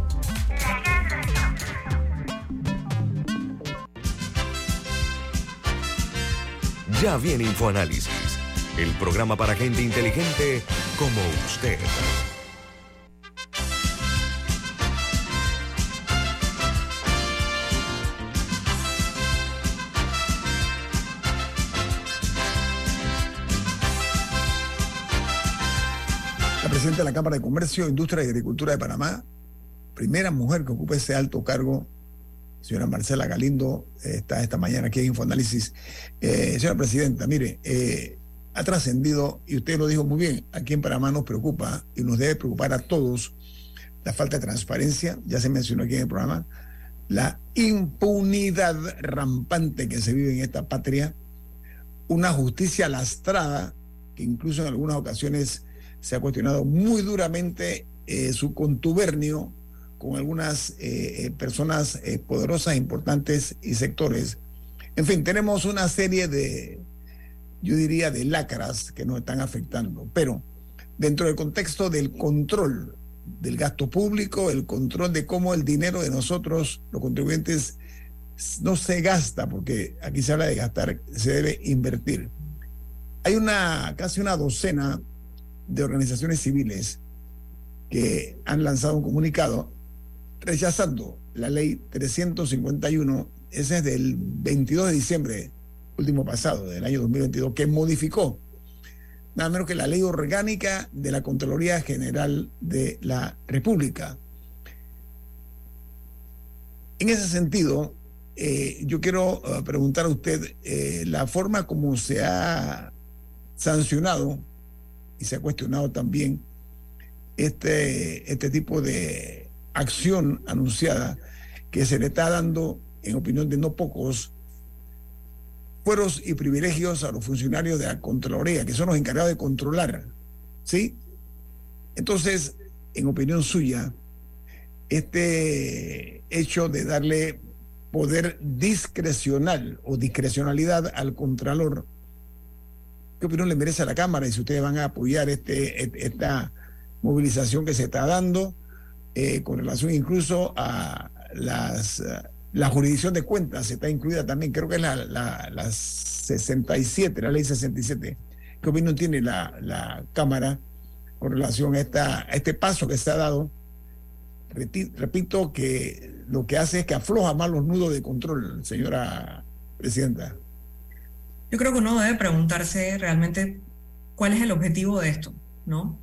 Ya viene InfoAnálisis, el programa para gente inteligente como usted. La presidenta de la Cámara de Comercio, Industria y Agricultura de Panamá, primera mujer que ocupa ese alto cargo señora Marcela Galindo eh, está esta mañana aquí en Infoanálisis. Eh, señora Presidenta, mire, eh, ha trascendido, y usted lo dijo muy bien, aquí en Panamá nos preocupa y nos debe preocupar a todos la falta de transparencia, ya se mencionó aquí en el programa, la impunidad rampante que se vive en esta patria, una justicia lastrada que incluso en algunas ocasiones se ha cuestionado muy duramente su contubernio con algunas eh, eh, personas eh, poderosas, importantes y sectores. En fin, tenemos una serie de, yo diría, de lacras que nos están afectando, pero dentro del contexto del control del gasto público, el control de cómo el dinero de nosotros, los contribuyentes, no se gasta, porque aquí se habla de gastar, se debe invertir. Hay una, casi una docena de organizaciones civiles que han lanzado un comunicado rechazando la ley 351, ese es del 22 de diciembre último pasado, del año 2022, que modificó nada menos que la ley orgánica de la Contraloría General de la República. En ese sentido, eh, yo quiero eh, preguntar a usted eh, la forma como se ha sancionado y se ha cuestionado también este, este tipo de acción anunciada que se le está dando, en opinión de no pocos, fueros y privilegios a los funcionarios de la Contraloría, que son los encargados de controlar. ¿Sí? Entonces, en opinión suya, este hecho de darle poder discrecional o discrecionalidad al Contralor, ¿qué opinión le merece a la Cámara? Y si ustedes van a apoyar este, esta movilización que se está dando, eh, con relación incluso a las, la jurisdicción de cuentas, está incluida también, creo que es la, la, 67, la ley 67. ¿Qué opinión tiene la, la Cámara con relación a, esta, a este paso que se ha dado? Repito que lo que hace es que afloja más los nudos de control, señora Presidenta. Yo creo que uno debe preguntarse realmente cuál es el objetivo de esto, ¿no?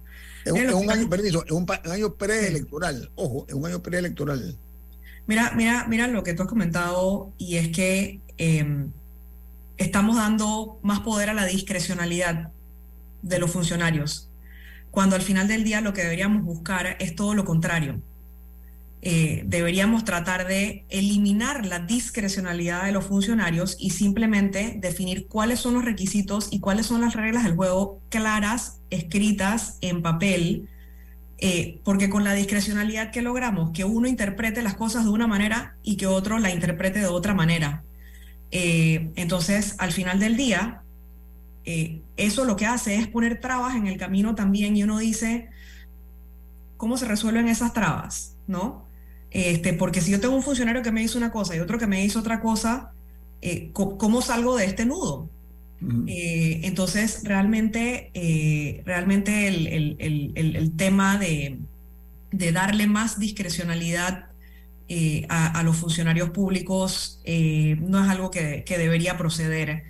Es un, año, permiso, es un, año preelectoral, ojo, es un año preelectoral. Mira, mira, mira lo que tú has comentado y es que em, estamos dando más poder a la discrecionalidad de los funcionarios, cuando al final del día lo que deberíamos buscar es todo lo contrario. Eh, deberíamos tratar de eliminar la discrecionalidad de los funcionarios y simplemente definir cuáles son los requisitos y cuáles son las reglas del juego claras, escritas en papel, eh, porque con la discrecionalidad que logramos, que uno interprete las cosas de una manera y que otro la interprete de otra manera. Eh, entonces, al final del día, eso lo que hace es poner trabas en el camino también y uno dice, ¿cómo se resuelven esas trabas? ¿No? Este, porque si yo tengo un funcionario que me hizo una cosa y otro que me hizo otra cosa, eh, ¿cómo salgo de este nudo? Eh, entonces, realmente, eh, realmente el, tema de, darle más discrecionalidad a, los funcionarios públicos no es algo que, debería proceder.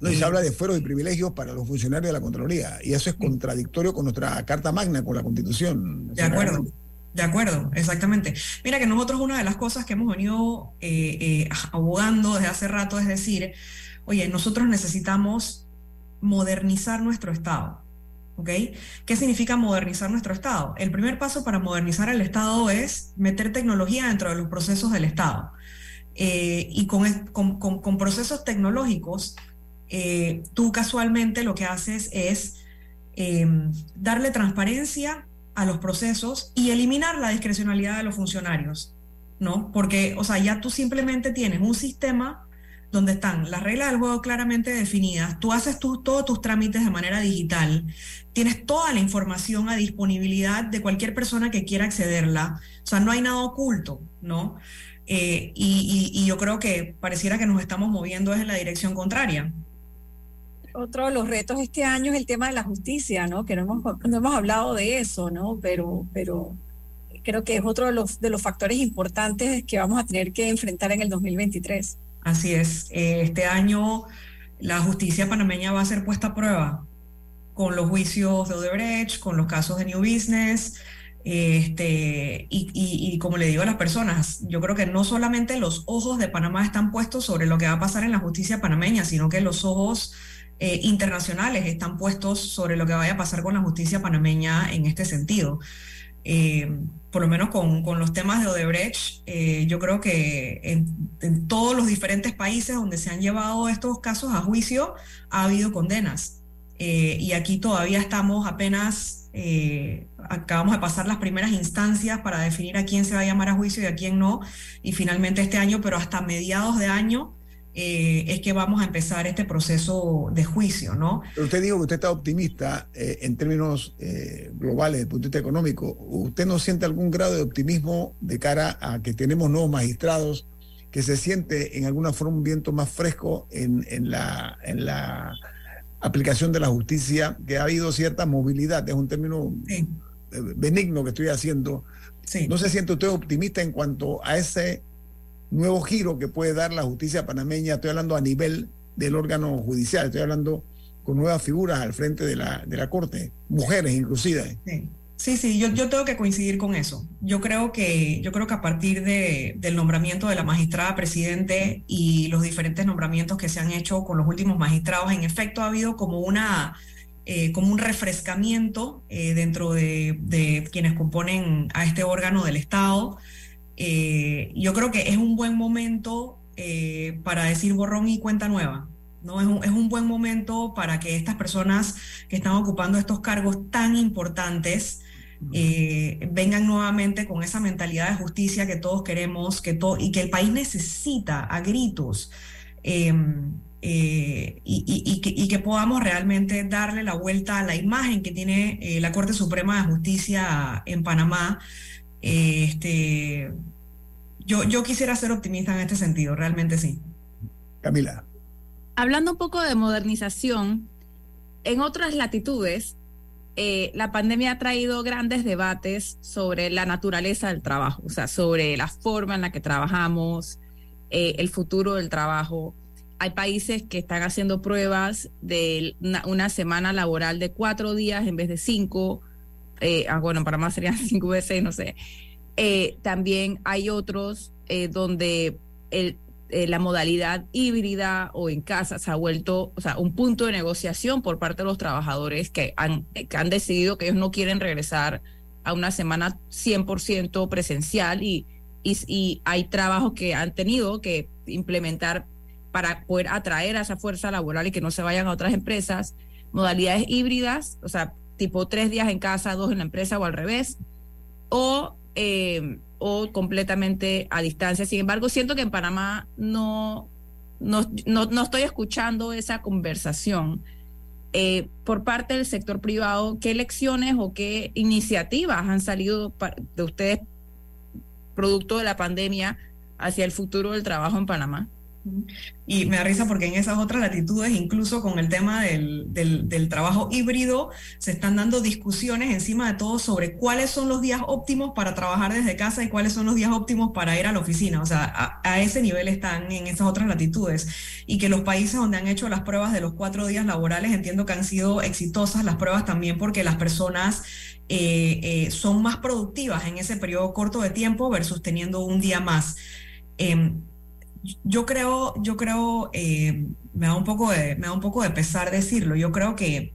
No, y se habla de fueros y privilegios para los funcionarios de la Contraloría. Y eso es contradictorio con nuestra Carta Magna, con la Constitución. De acuerdo. De acuerdo, exactamente. Mira que nosotros una de las cosas que hemos venido eh, eh, abogando desde hace rato es decir, oye, nosotros necesitamos modernizar nuestro Estado. ¿Ok? ¿Qué significa modernizar nuestro Estado? El primer paso para modernizar el Estado es meter tecnología dentro de los procesos del Estado. Eh, y con, con, procesos tecnológicos, tú casualmente lo que haces es em, darle transparencia a los procesos y eliminar la discrecionalidad de los funcionarios, ¿no? Porque, o sea, ya tú simplemente tienes un sistema donde están las reglas del juego claramente definidas, tú haces todos tus trámites de manera digital, tienes toda la información a disponibilidad de cualquier persona que quiera accederla, o sea, no hay nada oculto, ¿no? Eh, y, yo creo que pareciera que nos estamos moviendo en la dirección contraria otro de los retos este año es el tema de la justicia, ¿no? Que no hemos, no hemos hablado de eso, ¿no? Pero, pero creo que es otro de los, de los factores importantes que vamos a tener que enfrentar en el 2023. Así es. Eh, este año la justicia panameña va a ser puesta a prueba con los juicios de Odebrecht, con los casos de New Business. Este, y, y, como le digo a las personas, yo creo que no solamente los ojos de Panamá están puestos sobre lo que va a pasar en la justicia panameña, sino que los ojos eh, internacionales están puestos sobre lo que vaya a pasar con la justicia panameña en este sentido. Eh, por lo menos con, con, los temas de Odebrecht, eh, yo creo que en, todos los diferentes países donde se han llevado estos casos a juicio ha habido condenas. y aquí todavía estamos apenas, acabamos de pasar las primeras instancias para definir a quién se va a llamar a juicio y a quién no. Y finalmente este año, pero hasta mediados de año, eh, es que vamos a empezar este proceso de juicio, ¿no? Pero usted dijo que usted está optimista eh, en términos eh, globales, desde el punto de vista económico. ¿Usted no siente algún grado de optimismo de cara a que tenemos nuevos magistrados, que se siente en alguna forma un viento más fresco en, la, en la aplicación de la justicia, que ha habido cierta movilidad? Es un término benigno que estoy haciendo. ¿No se siente usted optimista en cuanto a ese nuevo giro que puede dar la justicia panameña, estoy hablando a nivel del órgano judicial, estoy hablando con nuevas figuras al frente de la, de la Corte, mujeres inclusive. Sí. Sí, yo, yo tengo que coincidir con eso. Yo creo que, yo creo que a partir de, del nombramiento de la magistrada presidente y los diferentes nombramientos que se han hecho con los últimos magistrados, en efecto ha habido como una, eh, como un refrescamiento eh, dentro de, de, quienes componen a este órgano del Estado. Eh, yo creo que es un buen momento eh, para decir borrón y cuenta nueva. ¿no? Es un, es, un, buen momento para que estas personas que están ocupando estos cargos tan importantes eh, vengan nuevamente con esa mentalidad de justicia que todos queremos que y que el país necesita a gritos. Em, y, y, que, y, que, podamos realmente darle la vuelta a la imagen que tiene la Corte Suprema de Justicia en Panamá este, yo, yo quisiera ser optimista en este sentido, realmente sí. Camila. Hablando un poco de modernización, en otras latitudes, eh, la pandemia ha traído grandes debates sobre la naturaleza del trabajo, o sea, sobre la forma en la que trabajamos, eh, el futuro del trabajo. Hay países que están haciendo pruebas de una, semana laboral de cuatro días en vez de cinco. Eh, ah, bueno, para más serían (laughs) cinco veces, no sé. Eh, también hay otros eh, donde el, la modalidad híbrida o en casa se ha vuelto, o sea, un punto de negociación por parte de los trabajadores que han, que han decidido que ellos no quieren regresar a una semana 100% presencial y, y, y hay trabajos que han tenido que implementar para poder atraer a esa fuerza laboral y que no se vayan a otras empresas, modalidades híbridas, o sea, tipo tres días en casa, dos en la empresa o al revés, o, eh, o completamente a distancia. Sin embargo, siento que en Panamá no, no, no, estoy escuchando esa conversación. Eh, por parte del sector privado, ¿qué lecciones o qué iniciativas han salido de ustedes producto de la pandemia hacia el futuro del trabajo en Panamá? Y me da risa porque en esas otras latitudes, incluso con el tema del, del, trabajo híbrido, se están dando discusiones encima de todo sobre cuáles son los días óptimos para trabajar desde casa y cuáles son los días óptimos para ir a la oficina. O sea, a, ese nivel están en esas otras latitudes. Y que los países donde han hecho las pruebas de los cuatro días laborales, entiendo que han sido exitosas las pruebas también porque las personas eh, eh, son más productivas en ese periodo corto de tiempo versus teniendo un día más. Em, yo creo, yo creo, eh, me, da un poco de, me da un poco de pesar decirlo, yo creo que,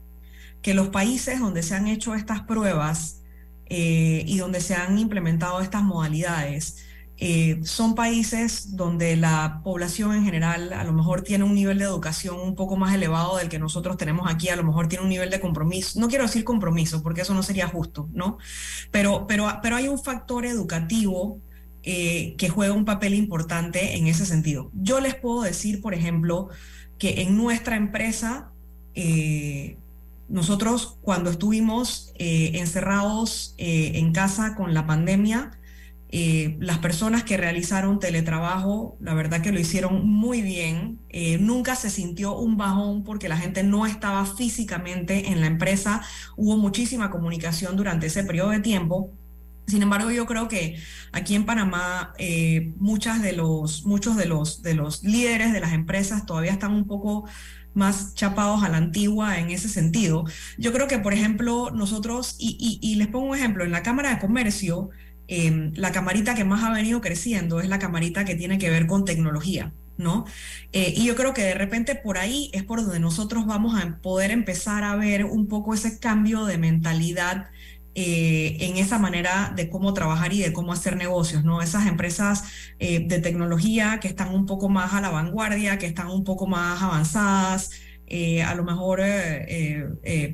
que los países donde se han hecho estas pruebas eh, y donde se han implementado estas modalidades, eh, son países donde la población en general a lo mejor tiene un nivel de educación un poco más elevado del que nosotros tenemos aquí, a lo mejor tiene un nivel de compromiso, no quiero decir compromiso porque eso no sería justo, ¿no? Pero, pero, pero hay un factor educativo eh, que juega un papel importante en ese sentido. Yo les puedo decir, por ejemplo, que en nuestra empresa, eh, nosotros cuando estuvimos eh, encerrados en casa con la pandemia, las personas que realizaron teletrabajo, la verdad que lo hicieron muy bien. nunca se sintió un bajón porque la gente no estaba físicamente en la empresa. Hubo muchísima comunicación durante ese periodo de tiempo. Sin embargo, yo creo que aquí en Panamá eh, de los, muchos de los, de los líderes de las empresas todavía están un poco más chapados a la antigua en ese sentido. Yo creo que, por ejemplo, nosotros, y, les pongo un ejemplo, en la Cámara de Comercio, em, la camarita que más ha venido creciendo es la camarita que tiene que ver con tecnología. ¿no? Eh, y yo creo que de repente por ahí es por donde nosotros vamos a poder empezar a ver un poco ese cambio de mentalidad eh, en esa manera de cómo trabajar y de cómo hacer negocios, ¿no? Esas empresas eh, de tecnología que están un poco más a la vanguardia, que están un poco más avanzadas, eh, a lo mejor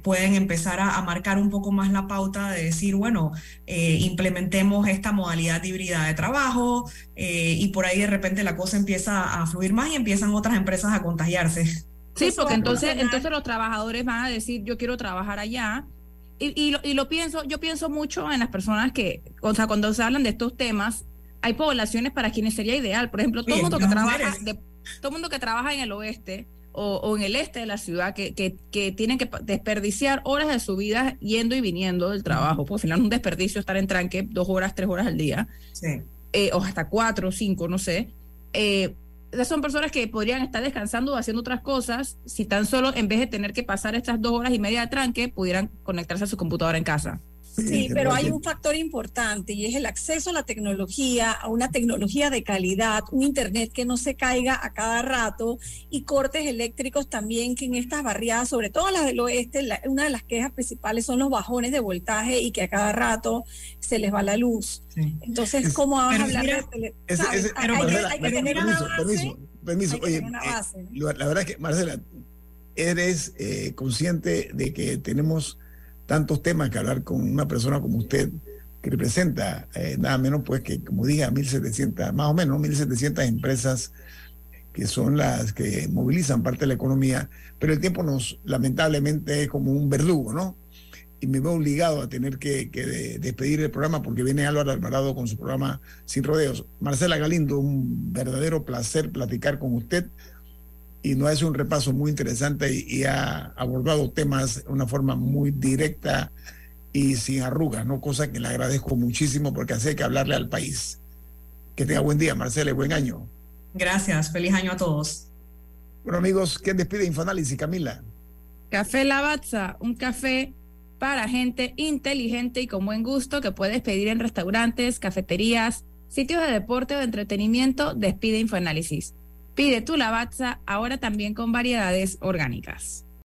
pueden empezar a, marcar un poco más la pauta de decir, bueno, implementemos esta modalidad híbrida de trabajo y por ahí de repente la cosa empieza a fluir más y empiezan otras empresas a contagiarse. Sí, porque entonces, entonces los trabajadores van a decir, yo quiero trabajar allá y, y, lo, pienso, yo pienso mucho en las personas que, o sea, cuando se hablan de estos temas, hay poblaciones para quienes sería ideal. Por ejemplo, todo el mundo que trabaja, todo mundo que trabaja en el oeste o, en el este de la ciudad, que, que, que, tienen que desperdiciar horas de su vida yendo y viniendo del trabajo, porque al final es un desperdicio estar en tranque dos horas, tres horas al día, eh, o hasta cuatro, cinco, no sé. Eh, son personas que podrían estar descansando o haciendo otras cosas si tan solo en vez de tener que pasar estas dos horas y media de tranque pudieran conectarse a su computadora en casa. Sí, pero hay un factor importante y es el acceso a la tecnología, a una tecnología de calidad, un Internet que no se caiga a cada rato y cortes eléctricos también que en estas barriadas, sobre todo las del oeste, una de las quejas principales son los bajones de voltaje y que a cada rato se les va la luz. Entonces, ¿cómo vas a hablar de hay, que tener una base. Permiso, Oye, la verdad es que, Marcela, eres eh, consciente de que tenemos tantos temas que hablar con una persona como usted, que representa eh, nada menos pues que, como diga, 1.700, más o menos, 1.700 empresas que son las que movilizan parte de la economía, pero el tiempo nos, lamentablemente, es como un verdugo, ¿no? Y me veo obligado a tener que, despedir el programa porque viene Álvaro Alvarado con su programa Sin Rodeos. Marcela Galindo, un verdadero placer platicar con usted y nos hace un repaso muy interesante y, ha abordado temas de una forma muy directa y sin arrugas, ¿no? Cosa que le agradezco muchísimo porque hace que hablarle al país. Que tenga buen día, Marcela, buen año. Gracias, feliz año a todos. Bueno, amigos, ¿quién despide Infoanálisis, Camila? Café Lavazza, un café para gente inteligente y con buen gusto que puedes pedir en restaurantes, cafeterías, sitios de deporte o de entretenimiento. Despide Infoanálisis. Pide tu lavazza ahora también con variedades orgánicas.